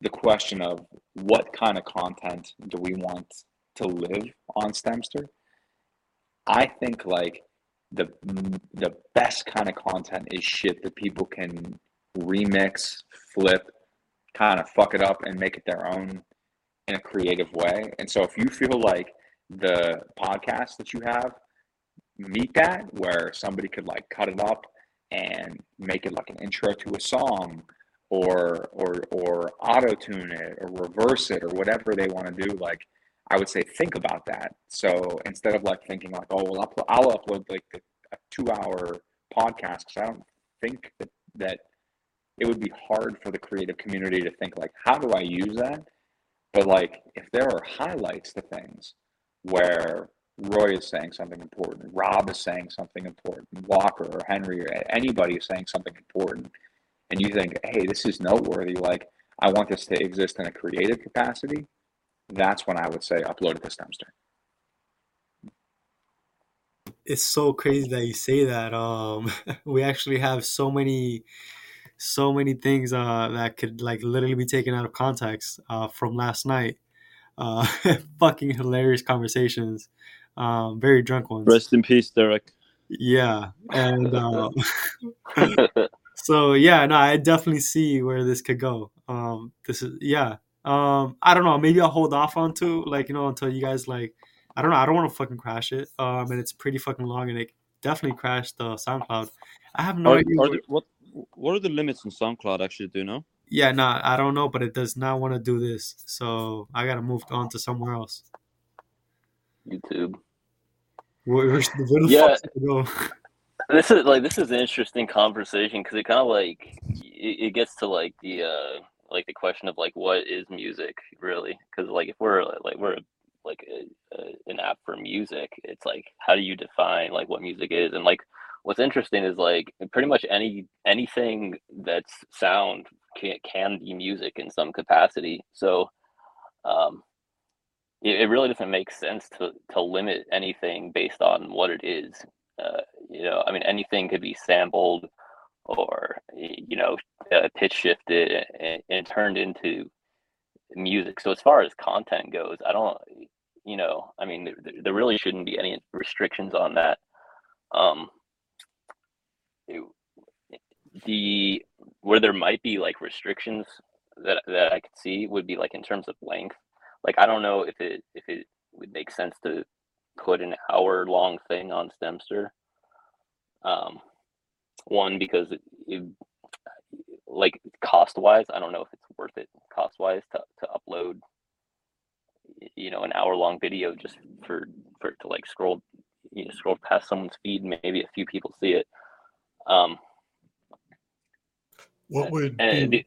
the question of what kind of content do we want to live on Stemstr? I think like the the best kind of content is shit that people can remix, flip, kind of fuck it up and make it their own in a creative way. And so if you feel like the podcast that you have meet that where somebody could like cut it up and make it like an intro to a song or or or auto tune it or reverse it or whatever they want to do like i would say think about that so instead of like thinking like oh well i'll, I'll upload like a two hour podcast because i don't think that that it would be hard for the creative community to think like how do i use that but like if there are highlights to things where Roy is saying something important, Rob is saying something important, Walker or Henry or anybody is saying something important, and you think, hey, this is noteworthy, like I want this to exist in a creative capacity, that's when I would say upload it to Stemstr. It's so crazy that you say that. Um, we actually have so many, so many things uh, that could like literally be taken out of context uh, from last night. Uh, fucking hilarious conversations um, very drunk ones. Rest in peace, Derek. Yeah, and uh, so yeah, no, I definitely see where this could go. Um, this is yeah. Um, I don't know. Maybe I'll hold off on to like you know until you guys like. I don't know. I don't want to fucking crash it. Um, and it's pretty fucking long, and it definitely crashed the uh, SoundCloud. I have no are, idea. Are there, what what are the limits on SoundCloud? Actually, do you know? Yeah, no, nah, I don't know, but it does not want to do this, so I gotta move on to somewhere else. YouTube. Where, where the yeah. This is like this is an interesting conversation because it kind of like it, it, gets to like the uh like the question of like what is music really because like if we're like we're like a, a, an app for music it's like how do you define like what music is and like what's interesting is like pretty much any anything that's sound can, can be music in some capacity so um it, it really doesn't make sense to to limit anything based on what it is. Uh, you know, I mean, anything could be sampled or you know uh, pitch shifted and, and, turned into music. So as far as content goes, I don't, you know, I mean, there, there really shouldn't be any restrictions on that. Um, the where there might be like restrictions that that I could see would be like in terms of length. Like I don't know if it if it would make sense to put an hour long thing on Stemstr. Um, one because it, it, like cost wise, I don't know if it's worth it cost wise to to upload you know an hour long video just for for it to like scroll you know scroll past someone's feed. Maybe a few people see it um what would be,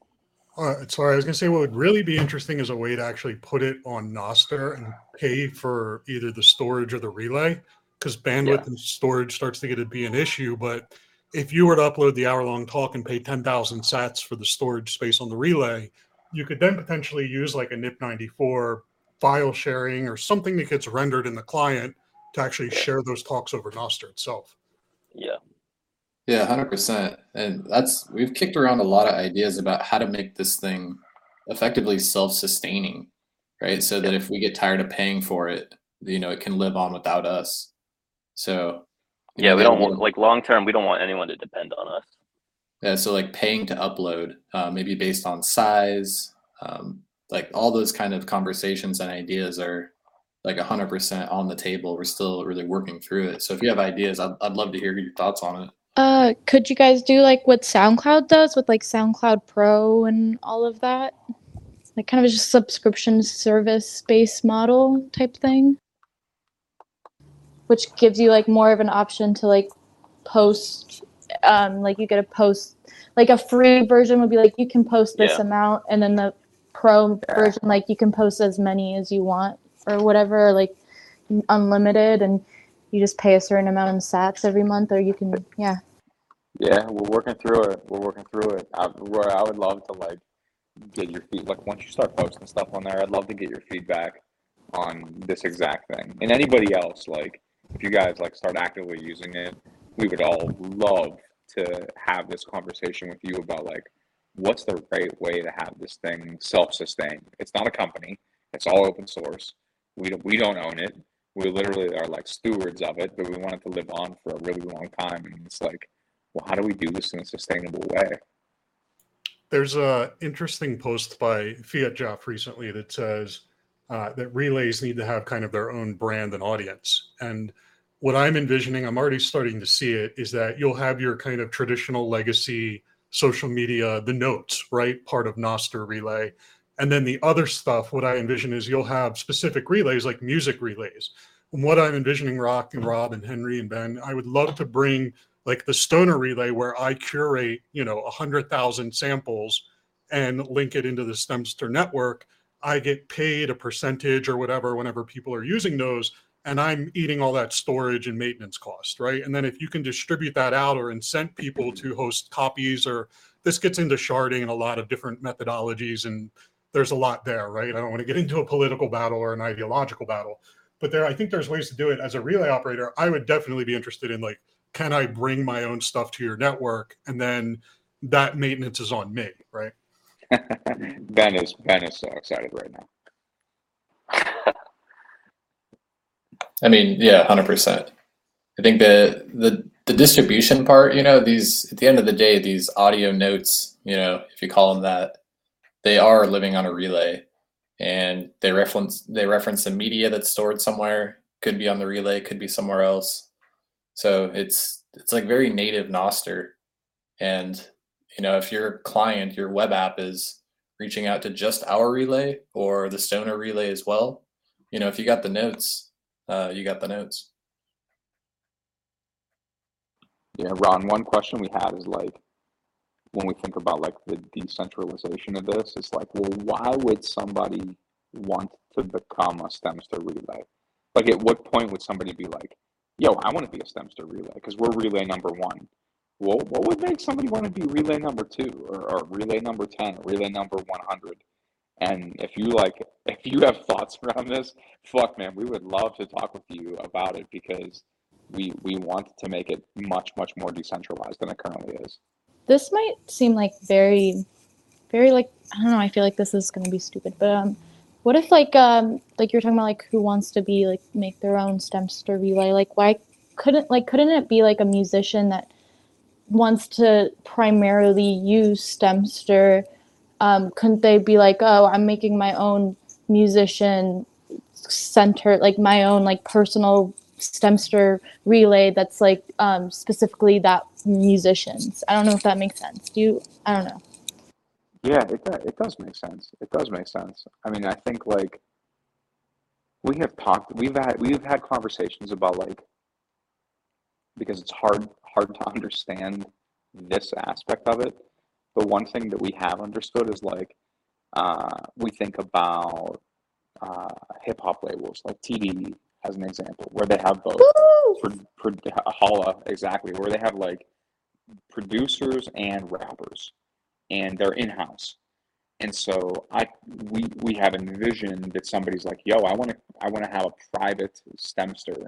uh, sorry, I was going to say what would really be interesting is a way to actually put it on Nostr and pay for either the storage or the relay, because bandwidth yeah. and storage starts to get to be an issue. But if you were to upload the hour long talk and pay 10,000 sats for the storage space on the relay, you could then potentially use like a NIP94 file sharing or something that gets rendered in the client to actually share those talks over Nostr itself. Yeah. Yeah, hundred percent. And that's we've kicked around a lot of ideas about how to make this thing effectively self-sustaining, right? So that if we get tired of paying for it, you know, it can live on without us. So yeah, know, we don't want like long term. We don't want anyone to depend on us. Yeah, so like paying to upload, uh, maybe based on size, um, like all those kind of conversations and ideas are like 100% on the table. We're still really working through it. So if you have ideas, I'd, I'd love to hear your thoughts on it. Uh, could you guys do like what SoundCloud does with like SoundCloud Pro and all of that? Like kind of just subscription service based model type thing? Which gives you like more of an option to like post um like you get a post like a free version would be like you can post this yeah. amount and then the pro version like you can post as many as you want or whatever like unlimited and you just pay a certain amount in sats every month or you can yeah yeah we're working through it we're working through it I, I would love to like get your feed. Like once you start posting stuff on there, I'd love to get your feedback on this exact thing. And anybody else, like if you guys like start actively using it, we would all love to have this conversation with you about like what's the right way to have this thing self-sustain. It's not a company. It's all open source. We we don't own it. We literally are like stewards of it, but we want it to live on for a really long time. And it's like, well, how do we do this in a sustainable way? There's a interesting post by fiatjaf recently that says uh, that relays need to have kind of their own brand and audience. And what I'm envisioning, I'm already starting to see it, is that you'll have your kind of traditional legacy social media, the notes, right? Part of Nostr Relay. And then the other stuff, what I envision is you'll have specific relays like music relays. And what I'm envisioning, Rock and Rob and Henry and Ben, I would love to bring like the Stoner Relay where I curate, you know, 100,000 samples and link it into the Stemstr network. I get paid a percentage or whatever whenever people are using those and I'm eating all that storage and maintenance cost, right? And then if you can distribute that out or incent people to host copies, or this gets into sharding and a lot of different methodologies, and there's a lot there, right? I don't want to get into a political battle or an ideological battle, but there, I think there's ways to do it. As a relay operator, I would definitely be interested in like, can I bring my own stuff to your network, and then that maintenance is on me, right? ben is Ben is so excited right now. I mean, yeah, hundred percent. I think the the the distribution part, you know, these at the end of the day, these audio notes, you know, if you call them that, they are living on a relay, and they reference they reference the media that's stored somewhere. Could be on the relay, could be somewhere else. So it's it's like very native nostr and you know, if your client, your web app is reaching out to just our relay or the Stoner relay as well, you know, if you got the notes, uh, you got the notes. Yeah, Ron, one question we have is like, when we think about like the decentralization of this, it's like, well, why would somebody want to become a Stemstr relay? Like, at what point would somebody be like, yo, I want to be a Stemstr relay because we're relay number one? Well, what would make somebody want to be relay number two or, or relay number 10 or relay number 100? And if you like, if you have thoughts around this, fuck man, we would love to talk with you about it because we we want to make it much much more decentralized than it currently is. This might seem like very, very like I don't know. I feel like this is gonna be stupid, but um, what if like um like you're talking about like who wants to be like make their own Stemstr relay? Like why couldn't like couldn't it be like a musician that wants to primarily use Stemstr? Um, couldn't they be like, oh, I'm making my own musician center, like my own like personal Stemstr relay that's like um, specifically that musicians. I don't know if that makes sense. Do you? I don't know. Yeah, it it does make sense. It does make sense. I mean, I think like we have talked, we've had we've had conversations about like because it's hard hard to understand this aspect of it. But one thing that we have understood is like uh, we think about uh, hip hop labels like TDE as an example, where they have both. Pro, pro, Holla exactly, where they have like producers and rappers, and they're in house. And so I we we have envisioned that somebody's like, yo, I want to I want to have a private stemstr,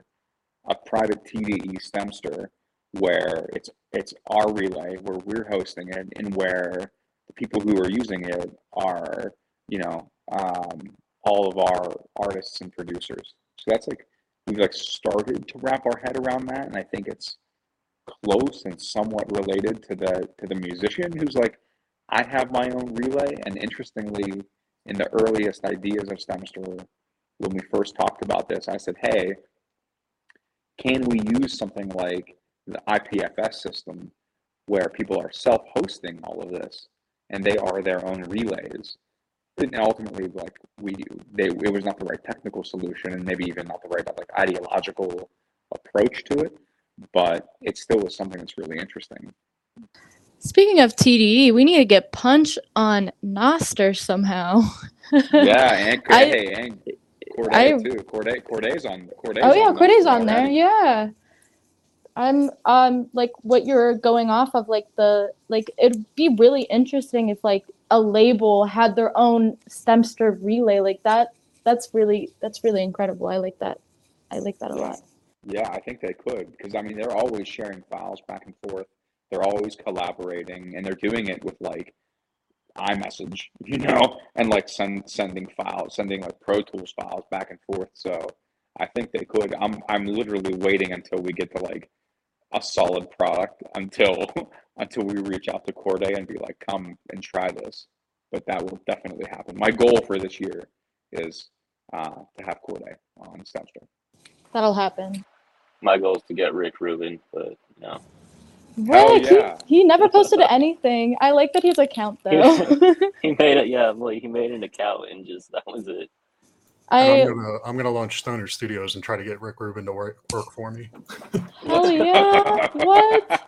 a private TDE stemstr where it's it's our relay where we're hosting it and where the people who are using it are you know um, all of our artists and producers so that's like we've like started to wrap our head around that and i think it's close and somewhat related to the to the musician who's like i have my own relay and interestingly in the earliest ideas of stemstr when we first talked about this i said hey can we use something like the IPFS system where people are self-hosting all of this and they are their own relays. And ultimately, like we, they, it was not the right technical solution, and maybe even not the right like ideological approach to it. But it still was something that's really interesting. Speaking of TDE, we need to get Punch on Nostr somehow. yeah, and I, and Corday I, too. Corday, Corday's on. Corday's oh yeah, Corday's on there. Yeah. I'm um like what you're going off of like the like it'd be really interesting if like a label had their own Stemstr relay like that that's really that's really incredible. I like that. I like that a lot. Yeah, I think they could because I mean they're always sharing files back and forth. They're always collaborating, and they're doing it with like iMessage, you know, and like send sending files, sending like Pro Tools files back and forth. So I think they could. I'm I'm literally waiting until we get to like a solid product until until we reach out to Corday and be like, come and try this. But that will definitely happen. My goal for this year is uh, to have Corday on Stemstr. That'll happen. My goal is to get Rick Rubin, but you know, Hell Rick, yeah. he, he never posted anything. I like that he's has account though. he made it. Yeah, well, he made an account and just that was it. I I'm gonna I'm gonna launch Stoner Studios and try to get Rick Rubin to work work for me. hell yeah. What?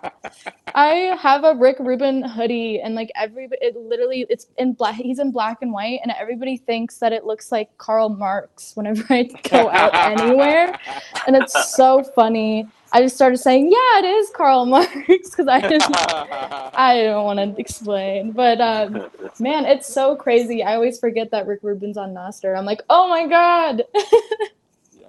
I have a Rick Rubin hoodie and like every it literally it's in black he's in black and white and everybody thinks that it looks like Karl Marx whenever I go out anywhere. And it's so funny. I just started saying, yeah, it is Karl Marx because I didn't I don't want to explain. But um man, it's so crazy. I always forget that Rick Rubin's on Nostr. I'm like, oh my god.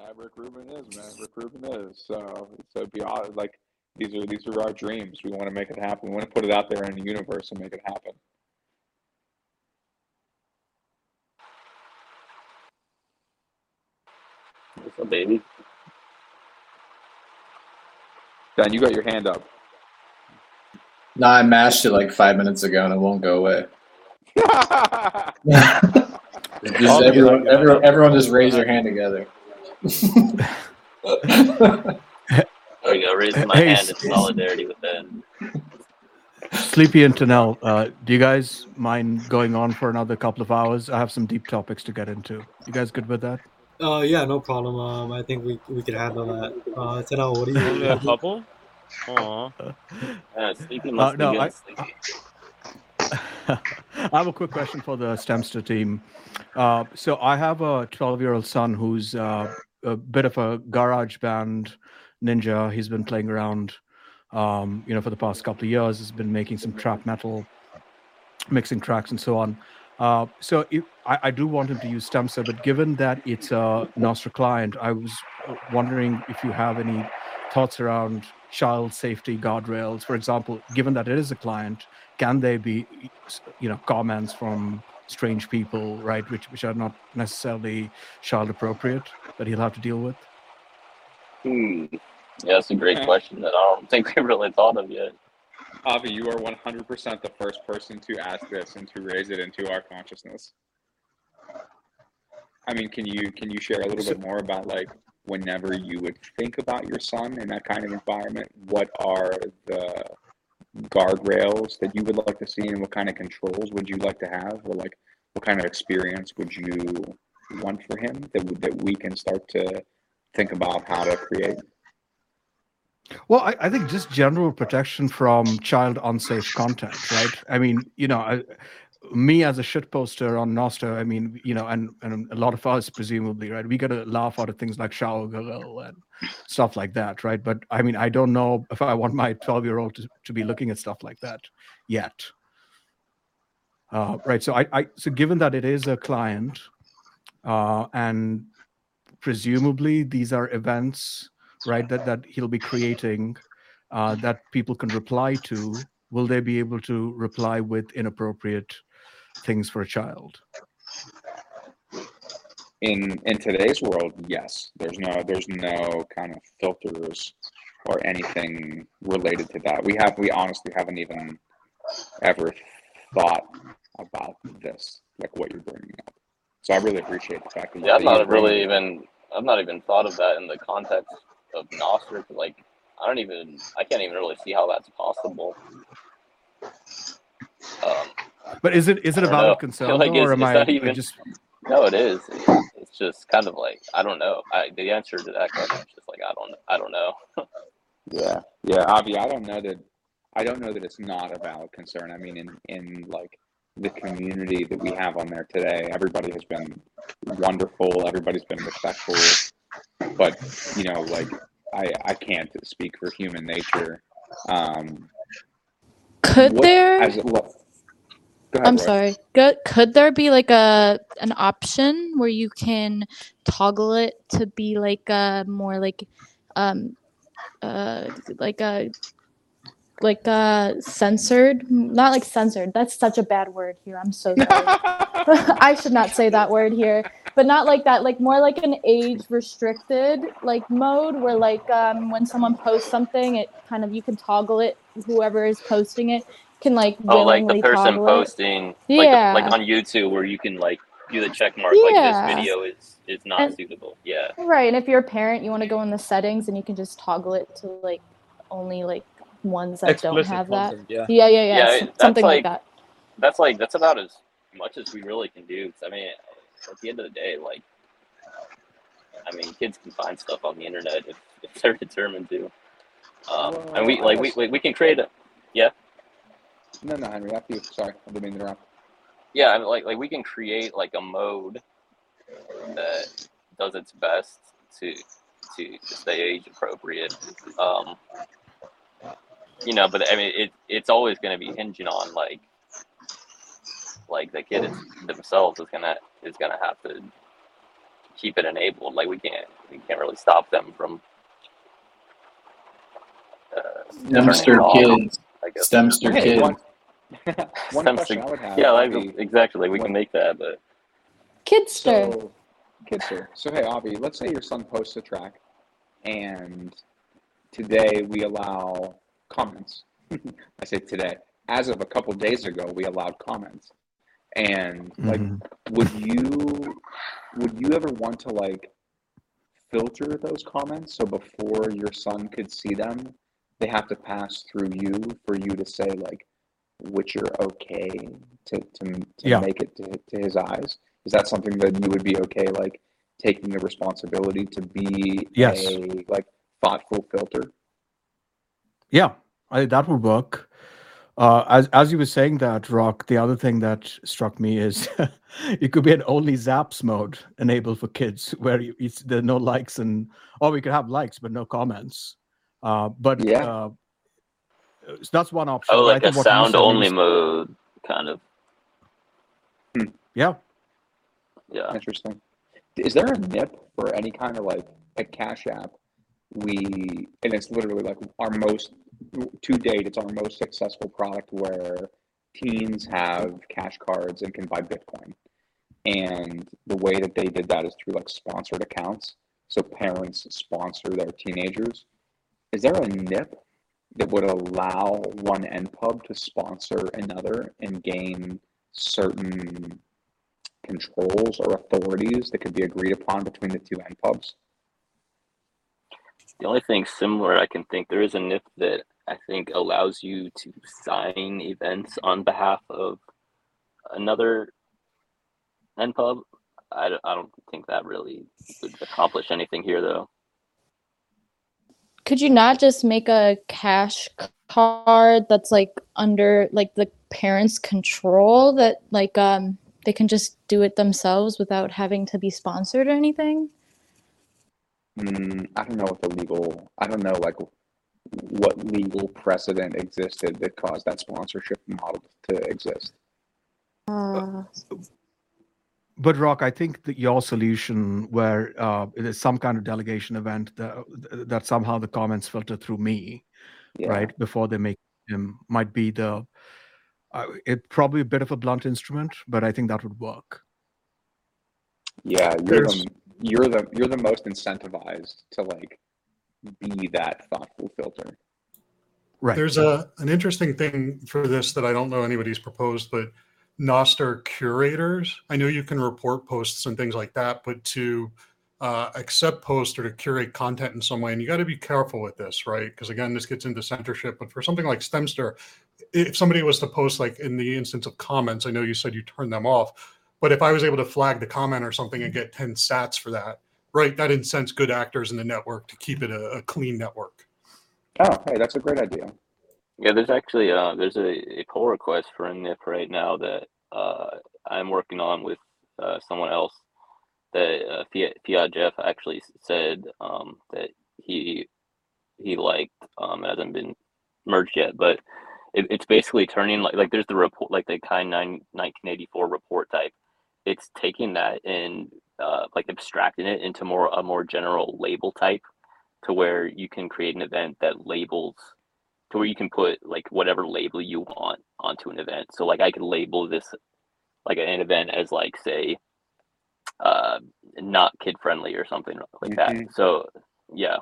Yeah, Rick Rubin is man. Rick Rubin is. So so odd. Like these are these are our dreams. We want to make it happen. We want to put it out there in the universe and make it happen. What's up, baby? Dan, you got your hand up. No, I mashed it like five minutes ago and it won't go away. just everyone, everyone, everyone just raise your hand together. There. Raising my Hey, hand in solidarity with that. Sleepy and Tanel, uh, do you guys mind going on for another couple of hours? I have some deep topics to get into. You guys good with that? Uh, yeah, no problem. Um, I think we we could handle that. Uh, Tanel, what do you? Only a couple? Aw. Yeah, sleepy must Uh, no, be I- getting sleepy. I have a quick question for the Stemstr team. Uh, so I have a 12 year old son who's uh, a bit of a garage band ninja. He's been playing around, um, you know, for the past couple of years. He's been making some trap metal, mixing tracks and so on. Uh, so if, I, I do want him to use Stemstr, but given that it's a Nostr client, I was wondering if you have any thoughts around child safety guardrails. For example, given that it is a client, can they be you know comments from strange people right which which are not necessarily child appropriate that he'll have to deal with Hmm. Yeah, that's a great question that I don't think we've really thought of yet. Avi, you are 100% the first person to ask this and to raise it into our consciousness. I mean, can you can you share a little bit more about like whenever you would think about your son in that kind of environment, what are the guardrails that you would like to see and what kind of controls would you like to have or like what kind of experience would you want for him that that we can start to think about how to create? well I, I think just general protection from child unsafe content right i mean you know I, me as a shit poster on Nostr, I mean, you know, and, and a lot of us presumably, right? We got to laugh out of things like shower girl and stuff like that, right? But I mean, I don't know if I want my 12 year old to, to be looking at stuff like that yet. Uh, right. So I, I, so given that it is a client, uh, and presumably these are events, right, that, that he'll be creating, uh, that people can reply to, will they be able to reply with inappropriate things for a child? in in today's world yes. There's no there's no kind of filters or anything related to that. We have we honestly haven't even ever thought about this like what you're bringing up. So i really appreciate the fact that you Yeah, I've that you're not really even I've not even thought of that in the context of Nostr. Like, I don't even I can't even really see how that's possible. Um, But is it is it I a don't valid know. concern, like or it's- am it's I, not I even- just no, it is. It's, it's just kind of like I don't know. I, the answer to that question is just like I don't I don't know. Yeah, yeah, Avi, I don't know that I don't know that it's not a valid concern. I mean, in in like the community that we have on there today, everybody has been wonderful. Everybody's been respectful, but you know, like I I can't speak for human nature. Um, Could what there? as ahead, I'm Roy. sorry. Could could there be like a an option where you can toggle it to be like a more like um uh like a like uh censored not like censored that's such a bad word here i'm so sorry i should not say that word here but not like that like more like an age restricted like mode where like um when someone posts something it kind of you can toggle it whoever is posting it can like Oh, like the person it. posting, like Yeah. the, like on YouTube, where you can like do the check mark, Yeah. like this video is is not And- suitable. Yeah. Right, and if you're a parent, you want to go in the settings and you can just toggle it to like only like ones that don't Explicit have that. content, yeah. Yeah, yeah, yeah, Yeah, it- something like, like- that. That's like that's about as much as we really can do. 'cause, I mean, at the end of the day, like, I mean, kids can find stuff on the internet if, if they're determined to. Um, and we like we, we we can create a yeah No, no, Henry, after you. Sorry, I didn't mean to interrupt. yeah I mean, like like we can create like a mode that does its best to to stay age appropriate. Um, you know, but I mean, it it's always going to be hinging on like like the kid is, themselves is gonna is gonna have to keep it enabled. Like we can't we can't really stop them from. Uh, turning Stemstr kids. I guess. Stemstr Hey, kids. one, one Stem question I would have. Yeah, like, Avi, exactly. We what- can make that, but Kidster. So, Kidster. So hey, Avi, let's say your son posts a track, and today we allow comments. I say today. As of a couple days ago, we allowed comments, and like, Mhm. would you would you ever want to like filter those comments so before your son could see them, they have to pass through you for you to say like which are okay to to, to Yeah. make it to, to his eyes? Is that something that you would be okay like taking the responsibility to be Yes. a like thoughtful filter? Yeah, I, that would work. Uh, as as you were saying that, Rock, the other thing that struck me is it could be an only Zaps mode enabled for kids, where you, it's, there are no likes and or we could have likes but no comments. Uh, but Yeah. uh, so that's one option. oh, but I like a what sound only is- mode kind of. Yeah, Yeah. Interesting. Is there a nip for any kind of like a cash app? We and it's literally like our most to date, it's our most successful product where teens have cash cards and can buy Bitcoin. And the way that they did that is through like sponsored accounts. So parents sponsor their teenagers. Is there a NIP that would allow one NPub to sponsor another and gain certain controls or authorities that could be agreed upon between the two NPubs? The only thing similar I can think there is a NIP that I think allows you to sign events on behalf of another NPub. I, I don't think that really would accomplish anything here, though. Could you not just make a cash card that's like under like the parents' control that like um they can just do it themselves without having to be sponsored or anything? Mm, I don't know what the legal, I don't know like what legal precedent existed that caused that sponsorship model to exist. Uh, but Rock, I think that your solution where uh, there's some kind of delegation event that that somehow the comments filter through me, Yeah. right before they make him might be the uh, it probably a bit of a blunt instrument, but I think that would work. Yeah, you're There's- the you're the you're the most incentivized to like be that thoughtful filter. Right. There's a an interesting thing for this that I don't know anybody's proposed, but Nostr curators. I know you can report posts and things like that, but to uh, accept posts or to curate content in some way, and you got to be careful with this, right? Because again, this gets into censorship. But for something like Stemstr, if somebody was to post, like in the instance of comments, I know you said you turned them off, but if I was able to flag the comment or something and get 10 sats for that, right, that incents good actors in the network to keep it a, a clean network. Oh, hey, that's a great idea. Yeah, there's actually uh, there's a, a pull request for a NIP right now that uh, I'm working on with uh, someone else. That uh, Fiat, fiatjaf actually said um, that he he liked. Um, it hasn't been merged yet, but it, it's basically turning like like there's the report like the kind 9 1984 report type. It's taking that and uh, like abstracting it into more a more general label type, to where you can create an event that labels to where you can put like whatever label you want onto an event. So like I could label this like an event as like say uh not kid friendly or something like Mhm. that. So yeah.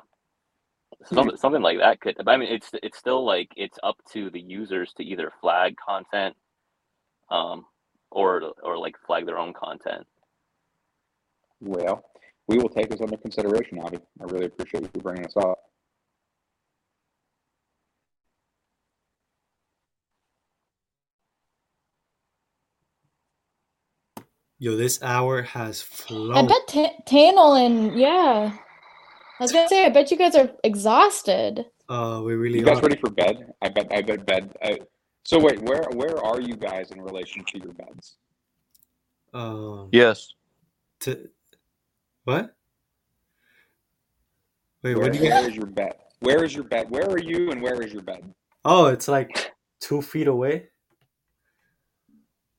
Something, something like that could but I mean it's it's still like it's up to the users to either flag content um or or like flag their own content. Well, we will take this under consideration, Avi. I really appreciate you bringing this up. Yo, this hour has flown. I bet Ta- Tanel and yeah. I was gonna say, I bet you guys are exhausted. Uh, we really You guys are. ready for bed? I bet. I bet bed. I, so wait, where where are you guys in relation to your beds? Um, Yes. to, what? Wait, Where, what do you where guys? is your bed? Where is your bed? Where are you and where is your bed? Oh, it's like two feet away.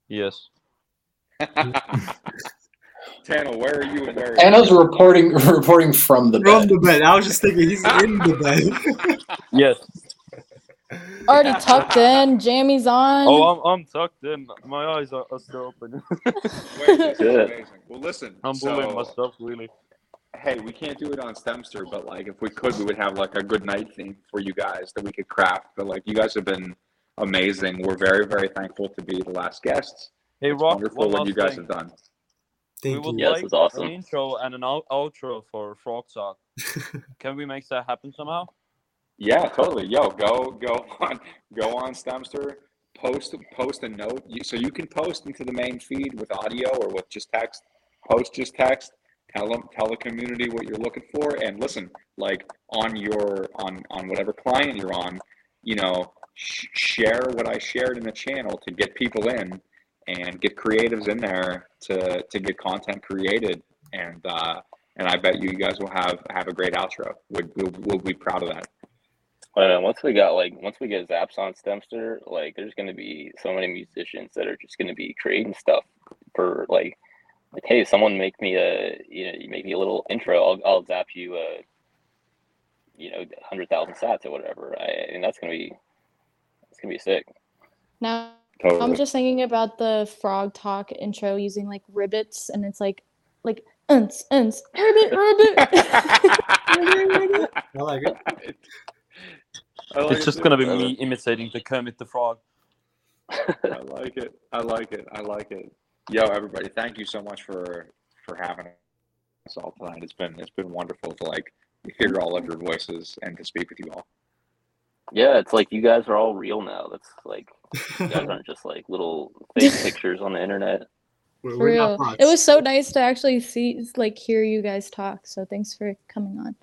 Yes. Tano, where are you and where is Anna's reporting reporting from the From bed. the bed. I was just thinking he's in the bed. Yes. Already tucked in, jammies on. Oh, I'm, I'm tucked in. My eyes are, are still open. Wait, this is Good. amazing. Well, listen. I'm bullying so, myself, really. hey, we can't do it on Stemstr, but like if we could, we would have like a good night theme for you guys that we could craft. But like you guys have been amazing. We're very, very thankful to be the last guests. Hey, It's Rock, wonderful what you guys thing. have done. We Thank would you. Yeah, like this is awesome. an intro and an outro for Frog Talk. Can we make that happen somehow? Yeah, totally. Yo, go go on go on Stemstr. Post post a note. You, so you can post into the main feed with audio or with just text. Post just text. Tell them tell the community what you're looking for, and listen. Like on your on on whatever client you're on, you know, sh- share what I shared in the channel to get people in and get creatives in there to to get content created. And uh, and I bet you guys will have have a great outro. We'll, we'll be proud of that. Uh, once we got like once we get Zaps on Stemstr, like there's gonna be so many musicians that are just gonna be creating stuff for like like hey, someone make me a you know you make me a little intro. I'll I'll zap you a you know hundred thousand sats or whatever. I and that's gonna be it's gonna be sick. now Totally. I'm just thinking about the frog talk intro using like ribbits, and it's like like unts unts ribbit ribbit. I like it. I like It's just too. gonna be Uh, me imitating the Kermit the Frog. I like it. I like it. I like it. Yo, everybody, thank you so much for for having us all tonight. It's been it's been wonderful to like hear all of your voices and to speak with you all. Yeah, it's like you guys are all real now. That's like you guys aren't just like little fake pictures on the internet. We're, For we're real, it was so nice to actually see like hear you guys talk. So thanks for coming on.